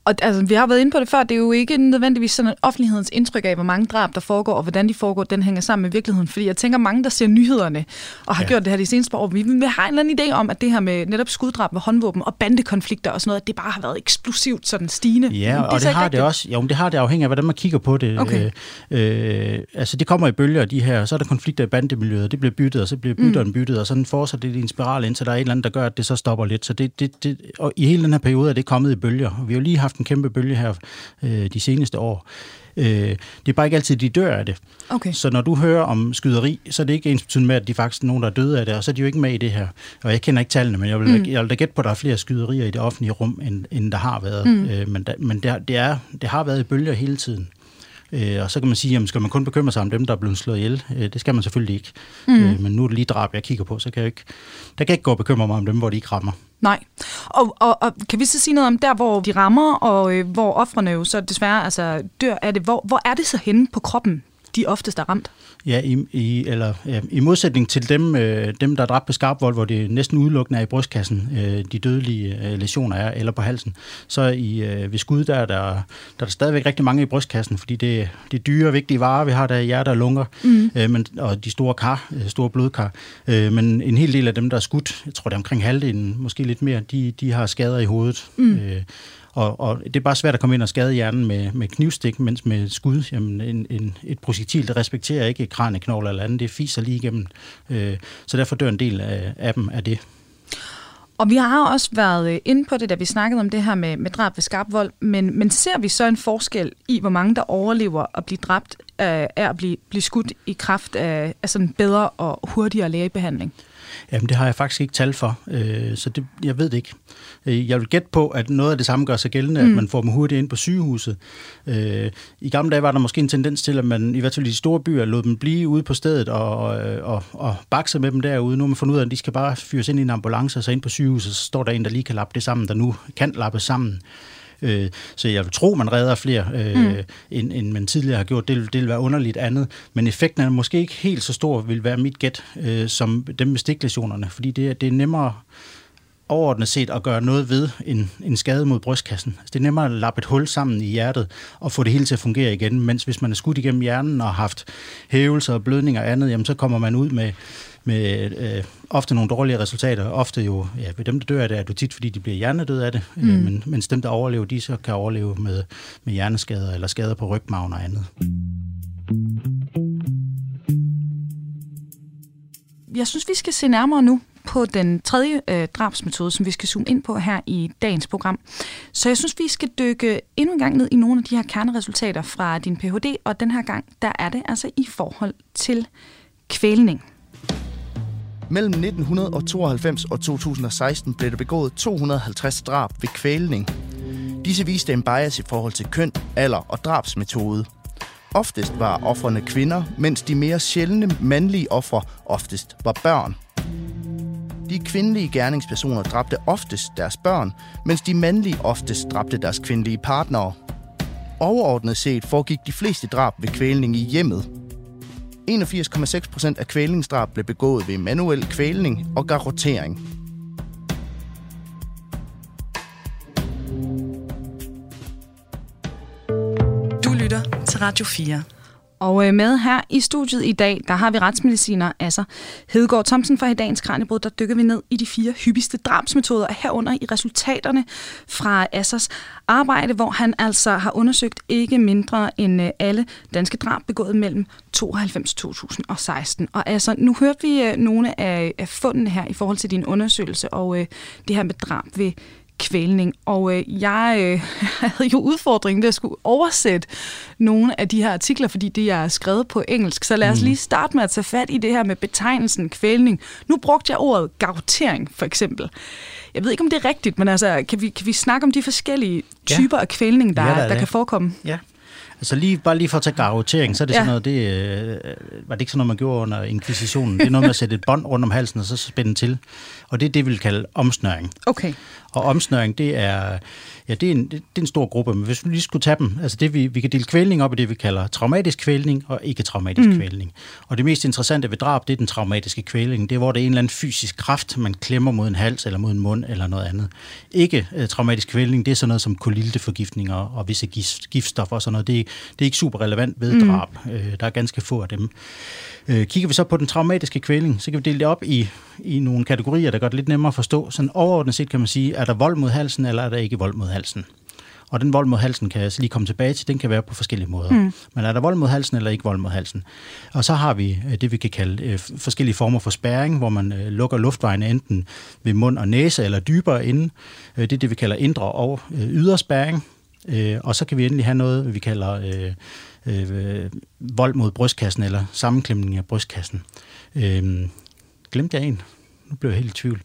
[SPEAKER 1] og altså, vi har været inde på det før, det er jo ikke nødvendigvis sådan offentlighedens indtryk af, hvor mange drab der foregår, og hvordan de foregår, den hænger sammen med virkeligheden. Fordi jeg tænker, mange, der ser nyhederne, og har ja. gjort det her de seneste år, vi, vi har en eller anden idé om, at det her med netop skuddrab med håndvåben og bandekonflikter og sådan noget, at det bare har været eksplosivt sådan stigende.
[SPEAKER 2] Ja, det og det har det også. Jo, men det har det afhængig af, hvordan man kigger på det. Okay. Øh, øh, altså, det kommer i bølger, de her, så er der konflikter i bandemiljøet, det bliver byttet, og så bliver bytteren mm. byttet, og sådan fortsætter det i en spiral, indtil der er et eller andet, der gør, at det så stopper lidt. Så det, det, det, og i hele den her periode er det kommet i bølger. Vi har jo lige haft en kæmpe bølge her øh, de seneste år. Øh, det er bare ikke altid, de dør af det. Okay. Så når du hører om skyderi, så er det ikke ens betydende med, at de faktisk er nogen, der er døde af det, og så er de jo ikke med i det her. Og jeg kender ikke tallene, men jeg vil, mm. jeg vil da gætte på, at der er flere skyderier i det offentlige rum, end, end der har været. Mm. Øh, men da, men det, det, er, det har været i bølger hele tiden. Øh, og så kan man sige, jamen, skal man kun bekymre sig om dem, der er blevet slået ihjel? Øh, det skal man selvfølgelig ikke. Mm. Øh, men nu er det lige drab, jeg kigger på, så kan jeg ikke, der kan jeg ikke gå og bekymre mig om dem, hvor de ikke rammer.
[SPEAKER 1] Nej. Og, og, og kan vi så sige noget om der, hvor de rammer, og øh, hvor offrene jo så desværre altså, dør? Er det, hvor, hvor er det så henne på kroppen, de oftest er ramt?
[SPEAKER 2] Ja, i, i, eller, ja, i modsætning til dem, øh, dem, der er dræbt på skarp vold, hvor det næsten udelukkende er i brystkassen, øh, de dødelige øh, lesioner er, eller på halsen, så i, øh, ved skud, der er der, der er der stadigvæk rigtig mange i brystkassen, fordi det, det er dyre, vigtige varer, vi har der hjerte og lunger, mm. øh, men, og de store kar, øh, store blodkar. Øh, men en hel del af dem, der er skudt, jeg tror det er omkring halvdelen, måske lidt mere, de, de har skader i hovedet. Mm. Øh, og, og det er bare svært at komme ind og skade hjernen med, med knivstik, mens med skud, jamen en, en, et projektil, der respekterer ikke kraneknogle eller andet, det fiser lige igennem. Øh, så derfor dør en del af, af dem af det.
[SPEAKER 1] Og vi har også været øh, inde på det, da vi snakkede om det her med, med drab ved skarp vold, men, men ser vi så en forskel i, hvor mange der overlever at blive dræbt af, af at blive, blive skudt i kraft af, af sådan bedre og hurtigere lægebehandling?
[SPEAKER 2] Jamen, det har jeg faktisk ikke tal for, øh, så det, jeg ved det ikke. Øh, jeg vil gætte på, at noget af det samme gør sig gældende, mm. at man får dem hurtigt ind på sygehuset. Øh, I gamle dage var der måske en tendens til, at man i hvert fald i de store byer lod dem blive ude på stedet og, og, og bakse med dem derude. Nu har man fundet ud af, at de skal bare fyres ind i en ambulance og så ind på sygehuset, så står der en, der lige kan lappe det sammen, der nu kan lappe sammen. Øh, så jeg vil tro, man redder flere, øh, mm. end, end man tidligere har gjort. Det, det vil være underligt andet. Men effekten er måske ikke helt så stor, vil være mit gæt, øh, som dem med stiklesionerne. Fordi det, det er nemmere overordnet set at gøre noget ved en, en skade mod brystkassen. Altså, det er nemmere at lappe et hul sammen i hjertet og få det hele til at fungere igen, mens hvis man er skudt igennem hjernen og haft hævelser og blødninger og andet, jamen, så kommer man ud med, med øh, ofte nogle dårlige resultater. Ofte jo, ja, ved dem, der dør af det, er det tit, fordi de bliver hjernedød af det, øh, mm. øh, men, mens dem, der overlever, de så kan overleve med, med hjerneskader eller skader på rygmagen og andet.
[SPEAKER 1] Jeg synes, vi skal se nærmere nu på den tredje øh, drabsmetode, som vi skal zoome ind på her i dagens program. Så jeg synes, vi skal dykke endnu en gang ned i nogle af de her kerneresultater fra din Ph.D., og den her gang, der er det altså i forhold til kvælning.
[SPEAKER 3] Mellem 1992 og 2016 blev der begået 250 drab ved kvælning. Disse viste en bias i forhold til køn, alder og drabsmetode. Oftest var offrene kvinder, mens de mere sjældne mandlige ofre oftest var børn. De kvindelige gerningspersoner dræbte oftest deres børn, mens de mandlige oftest dræbte deres kvindelige partnere. Overordnet set foregik de fleste drab ved kvælning i hjemmet. 81,6 procent af kvælningsdrab blev begået ved manuel kvælning og garrotering.
[SPEAKER 4] Du lytter til Radio 4.
[SPEAKER 1] Og øh, med her i studiet i dag, der har vi retsmediciner, altså Hedegaard Thomsen fra Dagens Kranjebrud, der dykker vi ned i de fire hyppigste drabsmetoder, herunder i resultaterne fra Assers arbejde, hvor han altså har undersøgt ikke mindre end øh, alle danske drab begået mellem 92 2016. Og altså, nu hørte vi øh, nogle af, af fundene her i forhold til din undersøgelse, og øh, det her med drab ved kvælning. Og øh, jeg øh, havde jo udfordringen, at skulle oversætte nogle af de her artikler, fordi de er skrevet på engelsk. Så lad os mm. lige starte med at tage fat i det her med betegnelsen kvælning. Nu brugte jeg ordet gautering, for eksempel. Jeg ved ikke, om det er rigtigt, men altså, kan vi, kan vi snakke om de forskellige typer ja. af kvælning, der, ja, der, der kan forekomme?
[SPEAKER 2] Ja, Altså lige, bare lige for at tage garrotering, så er det ja. sådan noget, det, øh, var det ikke sådan noget, man gjorde under inkvisitionen? Det er noget med at sætte et bånd rundt om halsen og så spænde til. Og det er det, vi vil kalde omsnøring.
[SPEAKER 1] Okay.
[SPEAKER 2] Og omsnøring, det er, ja, det er, en, det er en stor gruppe, men hvis vi lige skulle tage dem, altså det, vi, vi kan dele kvælning op i det, vi kalder traumatisk kvælning og ikke-traumatisk mm. kvælning. Og det mest interessante ved drab, det er den traumatiske kvælning. Det er, hvor det er en eller anden fysisk kraft, man klemmer mod en hals eller mod en mund eller noget andet. Ikke-traumatisk kvælning, det er sådan noget som kolilteforgiftninger og visse giftstoffer og sådan noget. Det er, det er ikke super relevant ved mm. drab. Mm. Der er ganske få af dem. Øh, kigger vi så på den traumatiske kvælning, så kan vi dele det op i, i nogle kategorier, der gør det lidt nemmere at forstå. Sådan overordnet set kan man sige, er der vold mod halsen, eller er der ikke vold mod halsen? Og den vold mod halsen kan jeg lige komme tilbage til, den kan være på forskellige måder. Mm. Men er der vold mod halsen eller ikke vold mod halsen? Og så har vi øh, det, vi kan kalde øh, forskellige former for spærring, hvor man øh, lukker luftvejene enten ved mund og næse eller dybere inde. Det er det, vi kalder indre og yderspærring. Og så kan vi endelig have noget, vi kalder øh, vold mod brystkassen eller sammenklemning af brystkassen. Øh, glemte jeg en? Nu blev jeg helt i tvivl.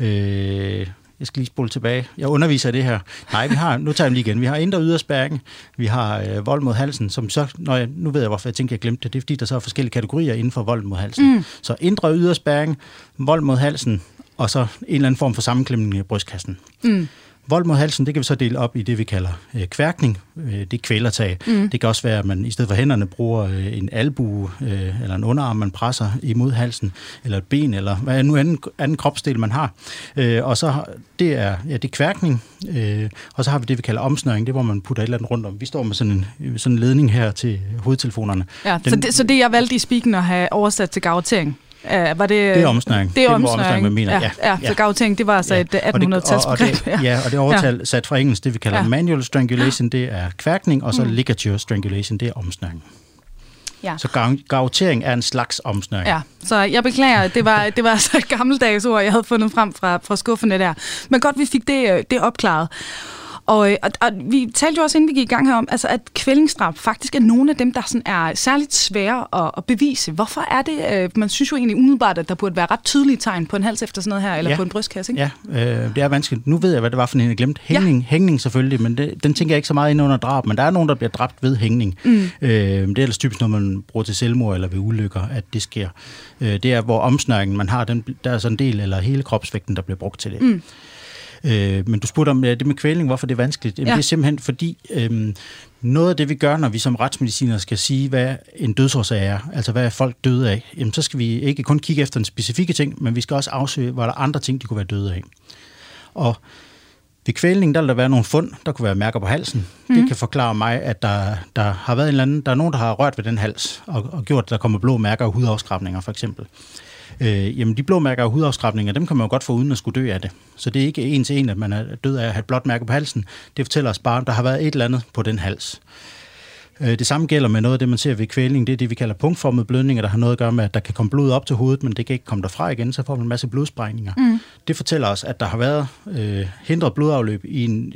[SPEAKER 2] Øh, jeg skal lige spole tilbage. Jeg underviser det her. Nej, vi har, nu tager jeg dem lige igen. Vi har indre yderspærring, vi har øh, vold mod halsen, som så, når jeg, nu ved jeg, hvorfor jeg tænker, jeg glemte det. Det er, fordi der så er forskellige kategorier inden for vold mod halsen. Mm. Så indre yderspærring, vold mod halsen, og så en eller anden form for sammenklemning af brystkassen. Mm. Vold mod halsen, det kan vi så dele op i det, vi kalder øh, kværkning. Øh, det er kvælertag. Mm. Det kan også være, at man i stedet for hænderne bruger øh, en albue øh, eller en underarm, man presser imod halsen, eller et ben, eller hvad nu anden, anden kropsdel, man har. Øh, og så det er, ja, det er kværkning, øh, og så har vi det, vi kalder omsnøring. Det er, hvor man putter et eller andet rundt om. Vi står med sådan en, sådan en ledning her til hovedtelefonerne.
[SPEAKER 1] Ja, Den, så, det, så det, jeg valgte i speaken at have oversat til garrotering?
[SPEAKER 2] Uh, var det, det er omsnæring.
[SPEAKER 1] Det er omsnæring, man mener. Ja, ja, ja, ja. så gavting, det var altså ja. et 1800-tals
[SPEAKER 2] Ja. ja, og det er overtalt ja. sat fra engelsk, det vi kalder ja. manual strangulation, det er kværkning, og så mm. ligature strangulation, det er omsnæring. Ja. Så gautering er en slags omsnøring.
[SPEAKER 1] Ja, så jeg beklager, det var, det var altså et gammeldags ord, jeg havde fundet frem fra, fra skuffene der. Men godt, vi fik det, øh, det opklaret. Og, øh, og, og vi talte jo også, inden vi gik i gang her om, altså, at kvældingsdrab faktisk er nogle af dem, der sådan er særligt svære at, at bevise. Hvorfor er det? Øh, man synes jo egentlig umiddelbart, at der burde være ret tydelige tegn på en hals efter sådan noget her, eller ja. på en brystkasse, ikke?
[SPEAKER 2] Ja, øh, det er vanskeligt. Nu ved jeg, hvad det var for en, jeg glemte. Hængning, ja. hængning selvfølgelig, men det, den tænker jeg ikke så meget ind under drab. Men der er nogen, der bliver dræbt ved hængning. Mm. Øh, det er ellers typisk, når man bruger til selvmord eller ved ulykker, at det sker. Øh, det er, hvor omsnøringen man har, den, der er sådan en del, eller hele kropsvægten, der bliver brugt til det. Mm. Øh, men du spurgte om ja, det med kvælning, hvorfor det er vanskeligt. Jamen, ja. Det er simpelthen fordi, øh, noget af det vi gør, når vi som retsmediciner skal sige, hvad en dødsårsag er, altså hvad er folk døde af, jamen, så skal vi ikke kun kigge efter en specifikke ting, men vi skal også afsøge, hvad der er andre ting, de kunne være døde af. Og ved kvælning, der vil der være nogle fund, der kunne være mærker på halsen. Mm. Det mhm. kan forklare mig, at der, der har været en eller anden, der er nogen, der har rørt ved den hals, og, og gjort, at der kommer blå mærker og hudafskrabninger, for eksempel øh, jamen de blå mærker og hudafskrabninger, dem kan man jo godt få uden at skulle dø af det. Så det er ikke en til en, at man er død af at have et blåt mærke på halsen. Det fortæller os bare, at der har været et eller andet på den hals. Øh, det samme gælder med noget af det, man ser ved kvælning. Det er det, vi kalder punktformede blødninger, der har noget at gøre med, at der kan komme blod op til hovedet, men det kan ikke komme derfra igen, så får man en masse blodsprængninger. Mm. Det fortæller os, at der har været øh, hindret blodafløb i en,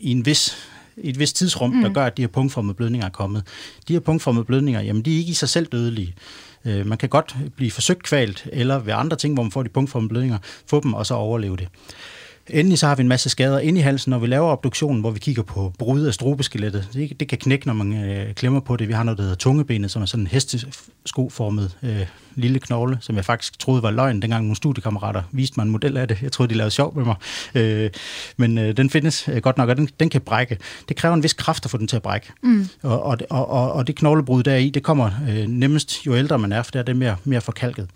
[SPEAKER 2] i en vis i et vist tidsrum, mm. der gør, at de her punktformede blødninger er kommet. De her punktformede blødninger, jamen de er ikke i sig selv dødelige. Øh, man kan godt blive forsøgt kvalt, eller ved andre ting, hvor man får de punktformede blødninger, få dem og så overleve det. Endelig så har vi en masse skader inde i halsen, når vi laver obduktionen, hvor vi kigger på brud af strubeskelettet. Det, det kan knække, når man øh, klemmer på det. Vi har noget, der hedder tungebenet, som er sådan en hesteskoformet øh, lille knogle, som jeg faktisk troede var løgn, dengang nogle studiekammerater viste mig en model af det. Jeg troede, de lavede sjov med mig. Øh, men øh, den findes øh, godt nok, og den, den kan brække. Det kræver en vis kraft at få den til at brække. Mm. Og, og, og, og det knoglebrud deri, det kommer øh, nemmest, jo ældre man er, for der er det mere, mere forkalket.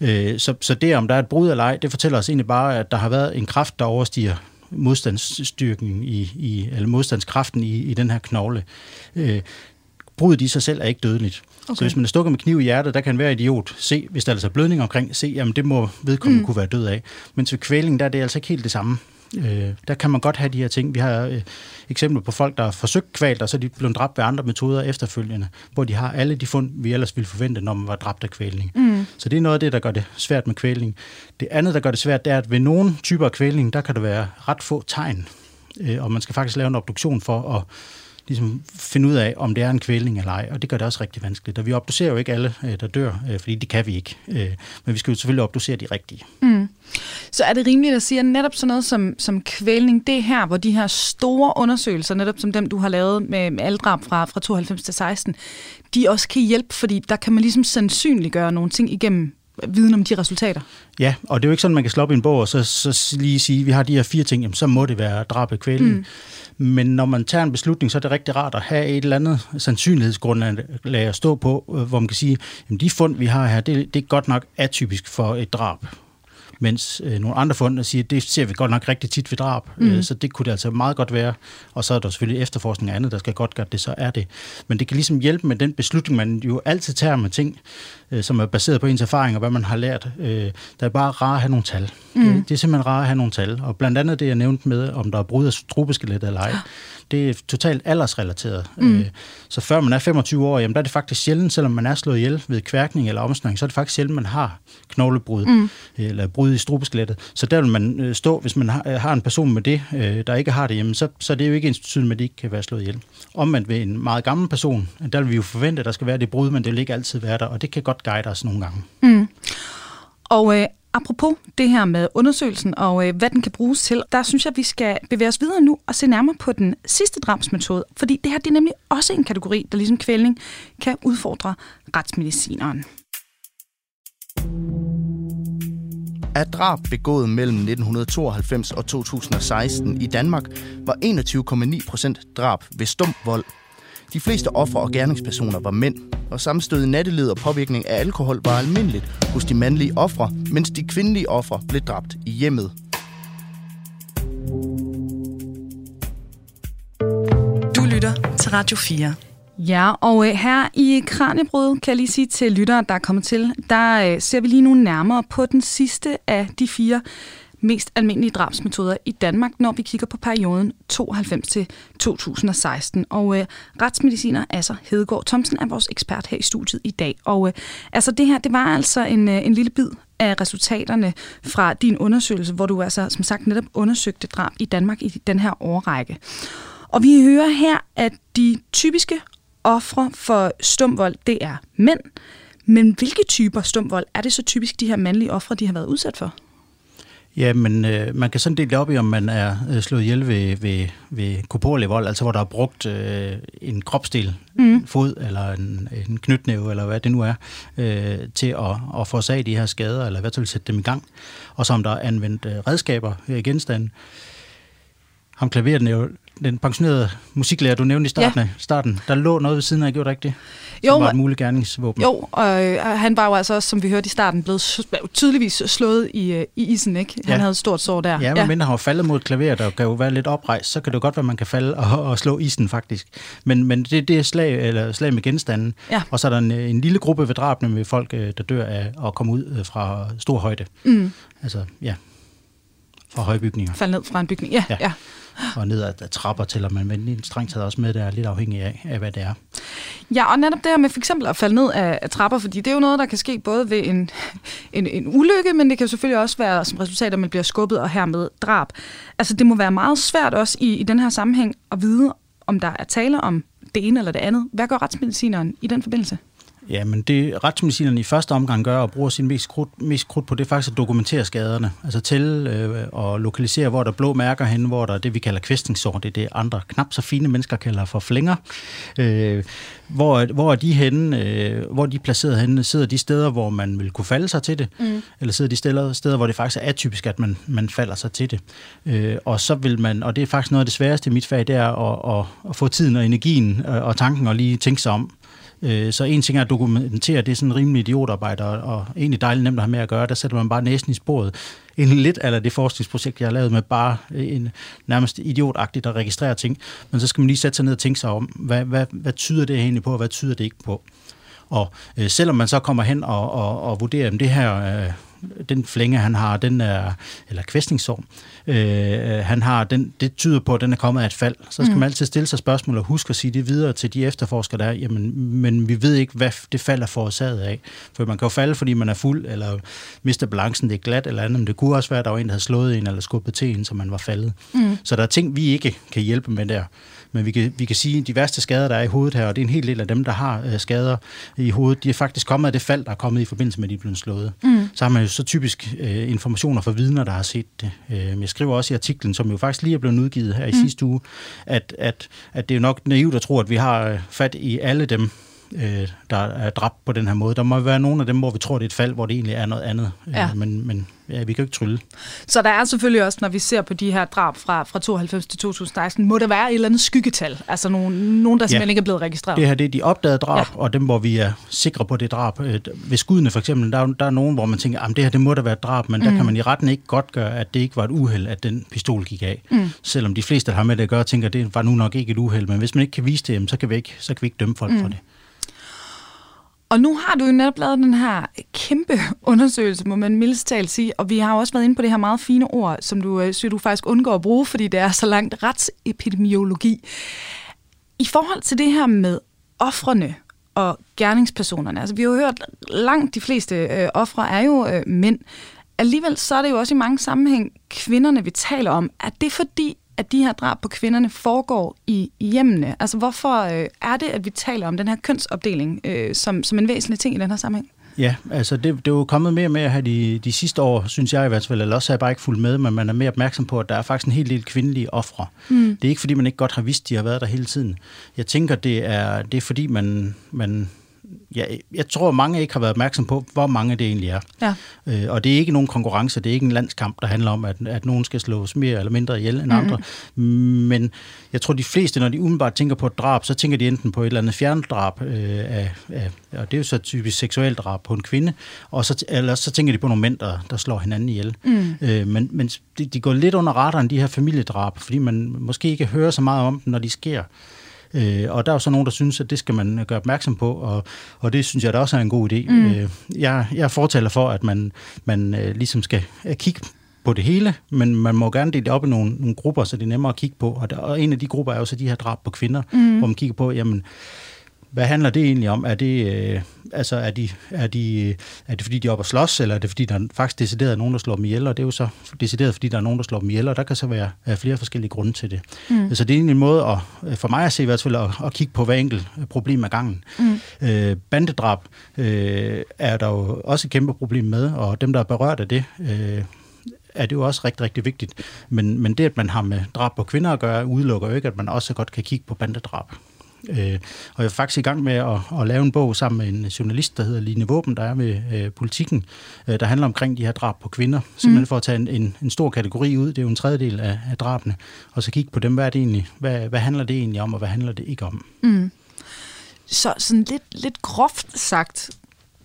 [SPEAKER 2] Øh, så, så det, om der er et brud eller ej, det fortæller os egentlig bare, at der har været en kraft, der overstiger modstandsstyrken i, i eller modstandskraften i, i den her knogle. Øh, brudet i sig selv er ikke dødeligt. Okay. Så hvis man er stukket med kniv i hjertet, der kan være idiot se, hvis der er altså blødning omkring, se, jamen det må vedkommende mm. kunne være død af. Men til kvæling, der er det altså ikke helt det samme. Øh, der kan man godt have de her ting. Vi har øh, eksempler på folk, der har forsøgt kvalt, og så er de blevet dræbt ved andre metoder efterfølgende, hvor de har alle de fund, vi ellers ville forvente, når man var dræbt af kvælning. Mm. Så det er noget af det, der gør det svært med kvælning. Det andet, der gør det svært, det er, at ved nogle typer af kvælning, der kan der være ret få tegn, øh, og man skal faktisk lave en obduktion for at ligesom finde ud af, om det er en kvælning eller ej, og det gør det også rigtig vanskeligt. Og vi obducerer jo ikke alle, øh, der dør, øh, fordi det kan vi ikke. Øh, men vi skal jo selvfølgelig obducere de rigtige. Mm.
[SPEAKER 1] Så er det rimeligt at sige, at netop sådan noget som, som kvælning, det er her, hvor de her store undersøgelser, netop som dem, du har lavet med, med aldrab fra, fra 92 til 16, de også kan hjælpe, fordi der kan man ligesom sandsynliggøre nogle ting igennem viden om de resultater.
[SPEAKER 2] Ja, og det er jo ikke sådan, man kan slå op i en bog og så, så lige sige, at vi har de her fire ting, jamen, så må det være drab af kvælning. Mm. Men når man tager en beslutning, så er det rigtig rart at have et eller andet sandsynlighedsgrundlag at stå på, øh, hvor man kan sige, at de fund, vi har her, det, det er godt nok atypisk for et drab mens øh, nogle andre fund siger, at det ser vi godt nok rigtig tit ved drab, mm. øh, så det kunne det altså meget godt være. Og så er der selvfølgelig efterforskning og andet, der skal godt gøre det, så er det. Men det kan ligesom hjælpe med den beslutning, man jo altid tager med ting, øh, som er baseret på ens erfaring og hvad man har lært. Øh, der er bare rart at have nogle tal. Mm. Det, det er simpelthen rart at have nogle tal. Og blandt andet det, jeg nævnte med, om der er brud af strobeskelet eller ej. Ja det er totalt aldersrelateret. Mm. Øh, så før man er 25 år, jamen, der er det faktisk sjældent, selvom man er slået ihjel ved kværkning eller omsnøring, så er det faktisk sjældent, man har knoglebrud mm. eller brud i strubeskelettet. Så der vil man øh, stå, hvis man har, har en person med det, øh, der ikke har det, jamen, så, så det er jo ikke ens betydning, at det ikke kan være slået ihjel. Omvendt ved en meget gammel person, der vil vi jo forvente, at der skal være det brud, men det vil ikke altid være der, og det kan godt guide os nogle gange. Mm.
[SPEAKER 1] Og øh, apropos det her med undersøgelsen og øh, hvad den kan bruges til, der synes jeg, at vi skal bevæge os videre nu og se nærmere på den sidste drabsmetode. Fordi det her det er nemlig også en kategori, der ligesom kvælning kan udfordre retsmedicineren.
[SPEAKER 3] Af drab begået mellem 1992 og 2016 i Danmark var 21,9 procent drab ved stum vold de fleste ofre og gerningspersoner var mænd, og sammenstød i nattelivet og påvirkning af alkohol var almindeligt hos de mandlige ofre, mens de kvindelige ofre blev dræbt i hjemmet.
[SPEAKER 4] Du lytter til Radio 4.
[SPEAKER 1] Ja, og øh, her i Kranjebrød, kan jeg lige sige til lyttere, der er kommet til, der øh, ser vi lige nu nærmere på den sidste af de fire mest almindelige drabsmetoder i Danmark, når vi kigger på perioden 92 til 2016. Og øh, retsmediciner Asser Hedegaard Thomsen er vores ekspert her i studiet i dag. Og øh, altså det her, det var altså en, øh, en lille bid af resultaterne fra din undersøgelse, hvor du altså som sagt netop undersøgte drab i Danmark i den her årrække. Og vi hører her, at de typiske ofre for stumvold, det er mænd. Men hvilke typer stumvold er det så typisk, de her mandlige ofre, de har været udsat for?
[SPEAKER 2] Ja, men øh, man kan sådan dele det op i, om man er øh, slået ihjel ved, ved, ved korporlig vold, altså hvor der er brugt øh, en kropsdel, mm. fod eller en, en knytnæve, eller hvad det nu er, øh, til at, at af de her skader, eller i hvert fald sætte dem i gang. Og så om der er anvendt øh, redskaber, øh, genstande. Ham klaveret den pensionerede musiklærer, du nævnte i starten, ja. starten, der lå noget ved siden af, gjorde der ikke det? Som jo, var et muligt gerningsvåben.
[SPEAKER 1] Jo, og øh, han var jo altså også, som vi hørte i starten, blevet tydeligvis slået i, øh, i isen, ikke? Han ja. havde et stort sår der.
[SPEAKER 2] Ja, men ja. mindre han var faldet mod et klaver, der kan jo være lidt oprejst, så kan det godt være, at man kan falde og, og slå isen faktisk. Men, men det, det er slag, eller slag med genstanden. Ja. Og så er der en, en lille gruppe ved drabene med folk, øh, der dør af at komme ud fra stor højde. Mm. Altså, ja. Fra højbygninger.
[SPEAKER 1] Falde ned fra en bygning, ja. ja.
[SPEAKER 2] Ja. Og ned ad, trapper tæller man, men strengt taget også med, der er lidt afhængig af, af, hvad det er.
[SPEAKER 1] Ja, og netop det her med for eksempel at falde ned af, af trapper, fordi det er jo noget, der kan ske både ved en, en, en ulykke, men det kan jo selvfølgelig også være som resultat, at man bliver skubbet og hermed drab. Altså det må være meget svært også i, i den her sammenhæng at vide, om der er tale om det ene eller det andet. Hvad gør retsmedicineren i den forbindelse?
[SPEAKER 2] Ja, men det retsmedicinerne i første omgang gør og bruger sin mest krudt, mest krudt på, det er faktisk at dokumentere skaderne. Altså tælle øh, og lokalisere, hvor der er blå mærker hen, hvor der er det, vi kalder kvæstningssår. Det er det, andre knap så fine mennesker kalder for flænger. Øh, hvor, hvor er de henne, øh, hvor er de placeret henne? Sidder de steder, hvor man vil kunne falde sig til det? Mm. Eller sidder de steder, steder, hvor det faktisk er atypisk, at man, man falder sig til det? Øh, og så vil man, og det er faktisk noget af det sværeste i mit fag, det er at, at, at få tiden og energien og, og tanken og lige tænke sig om. Øh, Så en ting er at dokumentere, det er sådan en rimelig idiotarbejde, og, og egentlig dejligt nemt at have med at gøre. Der sætter man bare næsen i sporet. En lidt af det forskningsprojekt, jeg har lavet med bare en nærmest idiotagtigt at registrere ting. Men så skal man lige sætte sig ned og tænke sig om, hvad, hvad, hvad tyder det egentlig på, og hvad tyder det ikke på? Og øh, selvom man så kommer hen og, og, og vurderer, om det her, øh, den flænge, han har, den er, eller kvæstningssår, øh, han har, den, det tyder på, at den er kommet af et fald. Så skal mm. man altid stille sig spørgsmål og huske at sige det videre til de efterforskere, der er, jamen, men vi ved ikke, hvad det fald er forårsaget af. For man kan jo falde, fordi man er fuld, eller mister balancen, det er glat eller andet, men det kunne også være, at der var en, der havde slået en, eller skubbet til en, så man var faldet. Mm. Så der er ting, vi ikke kan hjælpe med der. Men vi kan, vi kan sige, at de værste skader, der er i hovedet her, og det er en hel del af dem, der har øh, skader i hovedet, de er faktisk kommet af det fald, der er kommet i forbindelse med, at de er blevet slået. Mm. Så har man jo så typisk øh, informationer fra vidner, der har set det. Øh, jeg skriver også i artiklen, som jo faktisk lige er blevet udgivet her i mm. sidste uge, at, at, at det er jo nok naivt at tro, at vi har øh, fat i alle dem, øh, der er dræbt på den her måde. Der må være nogle af dem, hvor vi tror, det er et fald, hvor det egentlig er noget andet.
[SPEAKER 1] Ja.
[SPEAKER 2] Øh, men, men ja, vi kan jo ikke trylle.
[SPEAKER 1] Så der er selvfølgelig også, når vi ser på de her drab fra, fra 92 til 2016, må der være et eller andet skyggetal. Altså nogen, nogen der simpelthen ja. ikke er blevet registreret.
[SPEAKER 2] Det her det er de opdagede drab, ja. og dem, hvor vi er sikre på det drab. Øh, Ved skuddene for eksempel, der, er- der er nogen, hvor man tænker, at det her det må da være et drab, men mm. der kan man i retten ikke godt gøre, at det ikke var et uheld, at den pistol gik af. Mm. Selvom de fleste, der har med det at gøre, tænker, at det var nu nok ikke et uheld, men hvis man ikke kan vise det, så, kan vi ikke, så kan vi ikke dømme folk mm. for det.
[SPEAKER 1] Og nu har du jo netop lavet den her kæmpe undersøgelse, må man mildest talt sige, og vi har jo også været inde på det her meget fine ord, som du øh, du faktisk undgår at bruge, fordi det er så langt retsepidemiologi. I forhold til det her med offrene og gerningspersonerne, altså vi har jo hørt, langt de fleste øh, ofre er jo øh, mænd. Alligevel så er det jo også i mange sammenhæng kvinderne, vi taler om. Er det fordi, at de her drab på kvinderne foregår i, i hjemmene? Altså hvorfor øh, er det, at vi taler om den her kønsopdeling øh, som, som en væsentlig ting i den her sammenhæng?
[SPEAKER 2] Ja, altså det, det er jo kommet mere og mere her de, de sidste år, synes jeg i hvert fald, eller også har jeg bare ikke fulgt med, men man er mere opmærksom på, at der er faktisk en hel del kvindelige ofre. Mm. Det er ikke, fordi man ikke godt har vidst, de har været der hele tiden. Jeg tænker, det er, det er fordi, man, man ja, jeg tror, mange ikke har været opmærksom på, hvor mange det egentlig er.
[SPEAKER 1] Ja.
[SPEAKER 2] Øh, og det er ikke nogen konkurrence, det er ikke en landskamp, der handler om, at, at nogen skal slås mere eller mindre ihjel end mm. andre. Men jeg tror, de fleste, når de umiddelbart tænker på et drab, så tænker de enten på et eller andet fjerndrab, øh, af, af, og det er jo så typisk seksuelt drab på en kvinde, og så, eller så tænker de på nogle mænd, der, der slår hinanden ihjel. Mm. Øh, men men de, de går lidt under radaren, de her familiedrab, fordi man måske ikke hører så meget om dem, når de sker. Øh, og der er jo så nogen, der synes, at det skal man gøre opmærksom på, og, og det synes jeg da også er en god idé. Mm. Øh, jeg, jeg fortæller for, at man, man øh, ligesom skal øh, kigge på det hele, men man må gerne dele det op i nogle, nogle grupper, så det er nemmere at kigge på. Og, der, og en af de grupper er jo så de her drab på kvinder, mm. hvor man kigger på, jamen, hvad handler det egentlig om? Er det, øh, altså, er de, er, de, er det fordi, de er oppe og slås, eller er det fordi, der er faktisk decideret er nogen, der slår dem ihjel? Og det er jo så decideret, fordi der er nogen, der slår dem ihjel, og der kan så være øh, flere forskellige grunde til det. Mm. Så det er egentlig en måde, at, øh, for mig at se i hvert fald, at, at kigge på hver enkelt øh, problem ad gangen. Mm. Øh, bandedrab øh, er der jo også et kæmpe problem med, og dem, der er berørt af det, øh, er det jo også rigtig, rigtig vigtigt. Men, men det, at man har med drab på kvinder at gøre, udelukker jo ikke, at man også godt kan kigge på bandedrab. Øh, og jeg er faktisk i gang med at, at lave en bog sammen med en journalist, der hedder Line Våben, der er ved øh, politikken, øh, der handler omkring de her drab på kvinder. Simpelthen for at tage en, en, en stor kategori ud, det er jo en tredjedel af, af drabene, og så kigge på dem, hvad, er det egentlig, hvad, hvad handler det egentlig om, og hvad handler det ikke om?
[SPEAKER 1] Mm. Så sådan lidt, lidt groft sagt,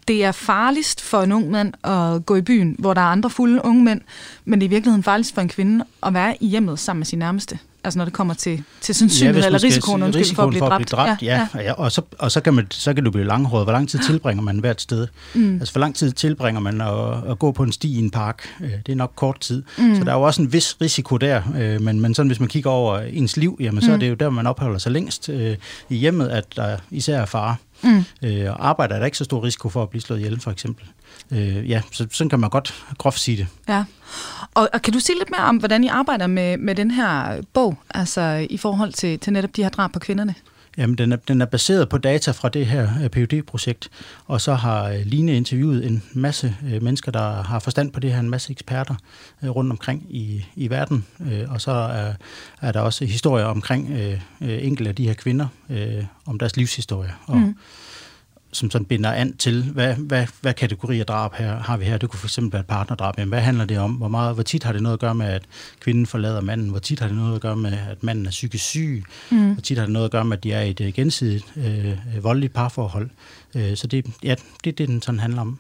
[SPEAKER 1] det er farligst for en ung mand at gå i byen, hvor der er andre fulde unge mænd, men det er i virkeligheden farligst for en kvinde at være i hjemmet sammen med sin nærmeste. Altså når det kommer til, til sandsynlighed ja, eller risikoen, undskyld,
[SPEAKER 2] risikoen for at blive dræbt. For at blive dræbt ja, ja. ja. Og, så, og så, kan man, så kan du blive langhåret. Hvor lang tid tilbringer man hvert sted? Mm. Altså hvor lang tid tilbringer man at, at gå på en sti i en park? Øh, det er nok kort tid. Mm. Så der er jo også en vis risiko der. Øh, men, men sådan, hvis man kigger over ens liv, jamen, så mm. er det jo der, man opholder sig længst øh, i hjemmet, at der især er fare. Mm. Øh, og arbejder er der ikke så stor risiko for at blive slået ihjel, for eksempel. Øh, ja, så sådan kan man godt groft sige det.
[SPEAKER 1] Ja. Og, og kan du sige lidt mere om, hvordan I arbejder med, med den her bog, altså i forhold til, til netop de her drab på kvinderne?
[SPEAKER 2] Jamen, den er, den er baseret på data fra det her øh, phd projekt og så har øh, Line interviewet en masse øh, mennesker, der har forstand på det her, en masse eksperter rundt omkring i, i verden, og så er, er der også historier omkring øh, enkelte af de her kvinder, øh, om deres livshistorie. Og, mm som sådan binder an til, hvad, hvad, hvad kategorier drab her, har vi her? Det kunne fx være et partnerdrab. Men hvad handler det om? Hvor, meget, hvor tit har det noget at gøre med, at kvinden forlader manden? Hvor tit har det noget at gøre med, at manden er psykisk syg? Mm. Hvor tit har det noget at gøre med, at de er i et øh, gensidigt øh, voldeligt parforhold? Øh, så det, ja, det er det, den sådan handler om.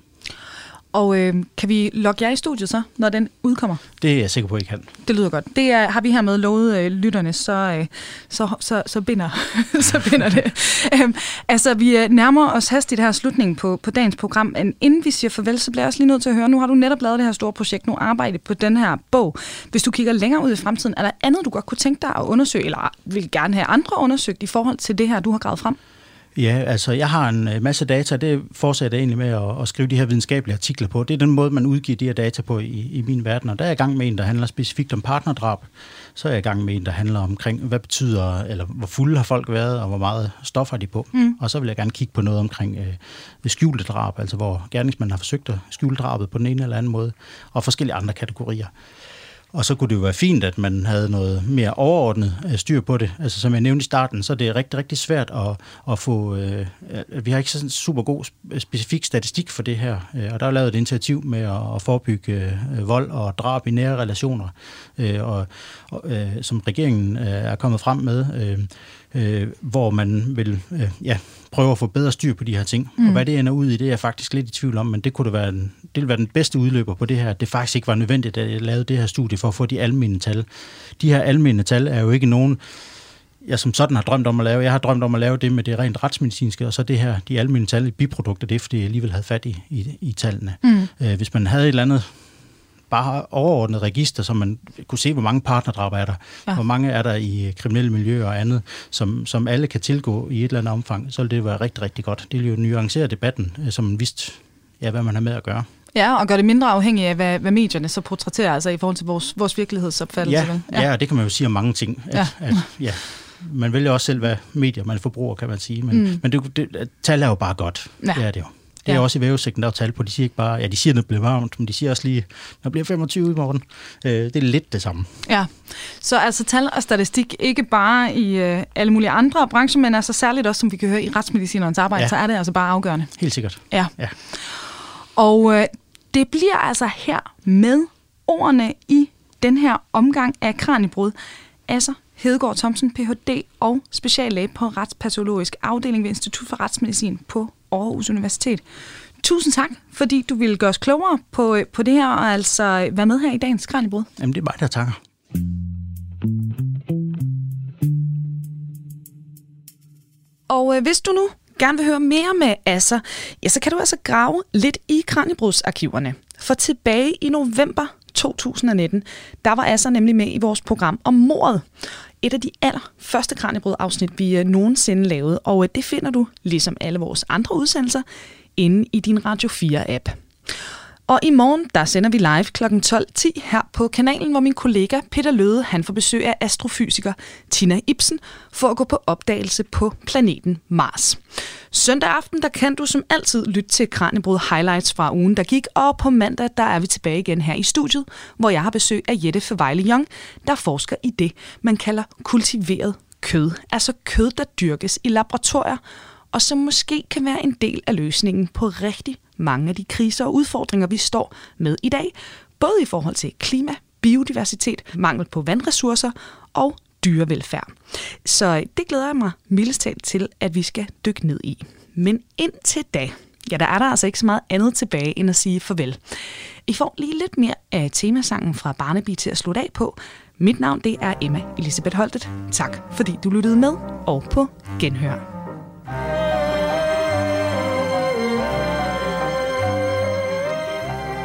[SPEAKER 1] Og øh, kan vi logge jer i studiet så, når den udkommer?
[SPEAKER 2] Det er jeg sikker på, at I kan.
[SPEAKER 1] Det lyder godt. Det er, har vi hermed lovet øh, lytterne, så, øh, så, så, så, binder, så binder det. Øhm, altså, vi øh, nærmer os hastigt her slutningen på, på dagens program. Men inden vi siger farvel, så bliver jeg også lige nødt til at høre, nu har du netop lavet det her store projekt, nu arbejde på den her bog. Hvis du kigger længere ud i fremtiden, er der andet, du godt kunne tænke dig at undersøge, eller vil gerne have andre undersøgt i forhold til det her, du har gravet frem?
[SPEAKER 2] Ja, altså jeg har en øh, masse data, det fortsætter jeg egentlig med at, at skrive de her videnskabelige artikler på. Det er den måde, man udgiver de her data på i, i min verden, og der er jeg i gang med en, der handler specifikt om partnerdrab. Så er jeg i gang med en, der handler omkring, hvad betyder, eller hvor fulde har folk været, og hvor meget stof har de på. Mm. Og så vil jeg gerne kigge på noget omkring øh, skjulte drab, altså hvor gerningsmanden har forsøgt at skjule drabet på den ene eller anden måde, og forskellige andre kategorier. Og så kunne det jo være fint, at man havde noget mere overordnet øh, styr på det. Altså som jeg nævnte i starten, så er det rigtig, rigtig svært at, at få... Øh, vi har ikke sådan super god øh, specifik statistik for det her. Øh, og der er lavet et initiativ med at, forebygge øh, vold og drab i nære relationer, øh, og, øh, som regeringen øh, er kommet frem med. Øh, øh, hvor man vil øh, ja, prøve at få bedre styr på de her ting. Mm. Og hvad det ender ud i, det er jeg faktisk lidt i tvivl om, men det kunne det være, en, det ville være den bedste udløber på det her, det faktisk ikke var nødvendigt, at jeg lavede det her studie for at få de almindelige tal. De her almindelige tal er jo ikke nogen, jeg som sådan har drømt om at lave. Jeg har drømt om at lave det med det rent retsmedicinske, og så det her, de almindelige tal, biprodukter, det er, fordi jeg alligevel havde fat i, i, i tallene. Mm. Øh, hvis man havde et eller andet bare overordnet register, så man kunne se, hvor mange partnerdrab er der, ja. hvor mange er der i kriminelle miljøer og andet, som, som alle kan tilgå i et eller andet omfang, så vil det være rigtig, rigtig godt. Det vil jo nuancere debatten, øh, som man vidste, ja, hvad man har med at gøre.
[SPEAKER 1] Ja, og gør det mindre afhængigt af, hvad, hvad medierne så portrætterer, altså i forhold til vores, vores virkelighedsopfattelse.
[SPEAKER 2] Ja, ja. ja, det kan man jo sige om mange ting. At, ja. At, ja, man vælger også selv, hvad medier man forbruger, kan man sige. Men, mm. men det, det, tal er jo bare godt. Ja. Det er det jo. Det er ja. også i vævesigten, der er tal på. De siger ikke bare, ja, de siger, at det bliver varmt, men de siger også lige, når bliver 25 i morgen. Øh, det er lidt det samme.
[SPEAKER 1] Ja, så altså tal og statistik, ikke bare i øh, alle mulige andre brancher, men altså særligt også, som vi kan høre i retsmedicinernes arbejde, ja. så er det altså bare afgørende.
[SPEAKER 2] Helt sikkert.
[SPEAKER 1] Ja. ja. Og øh, det bliver altså her med ordene i den her omgang af kranibrud. Altså Hedegaard Thomsen, Ph.D. og speciallæge på retspatologisk afdeling ved Institut for Retsmedicin på Aarhus Universitet. Tusind tak, fordi du ville gøre os klogere på, på det her, og altså være med her i dagens Kranjebrud.
[SPEAKER 2] Jamen, det er mig, der takker.
[SPEAKER 1] Og øh, hvis du nu gerne vil høre mere med Asser, ja, så kan du altså grave lidt i Kranjebrudsarkiverne. For tilbage i november 2019, der var Asser nemlig med i vores program om mordet et af de allerførste Kranjebrød-afsnit, vi øh, nogensinde lavede, og øh, det finder du, ligesom alle vores andre udsendelser, inde i din Radio 4-app. Og i morgen, der sender vi live kl. 12.10 her på kanalen, hvor min kollega Peter Løde, han får besøg af astrofysiker Tina Ibsen for at gå på opdagelse på planeten Mars. Søndag aften, der kan du som altid lytte til Kranjebrud Highlights fra ugen, der gik, og på mandag, der er vi tilbage igen her i studiet, hvor jeg har besøg af Jette Fevejle Young, der forsker i det, man kalder kultiveret kød. Altså kød, der dyrkes i laboratorier, og som måske kan være en del af løsningen på rigtig mange af de kriser og udfordringer, vi står med i dag, både i forhold til klima, biodiversitet, mangel på vandressourcer og dyrevelfærd. Så det glæder jeg mig mildest til, at vi skal dykke ned i. Men indtil da, ja, der er der altså ikke så meget andet tilbage end at sige farvel. I får lige lidt mere af temasangen fra Barnaby til at slutte af på, Mit navn det er Emma Elisabeth Holtet. Tak fordi du lyttede med, og på genhør.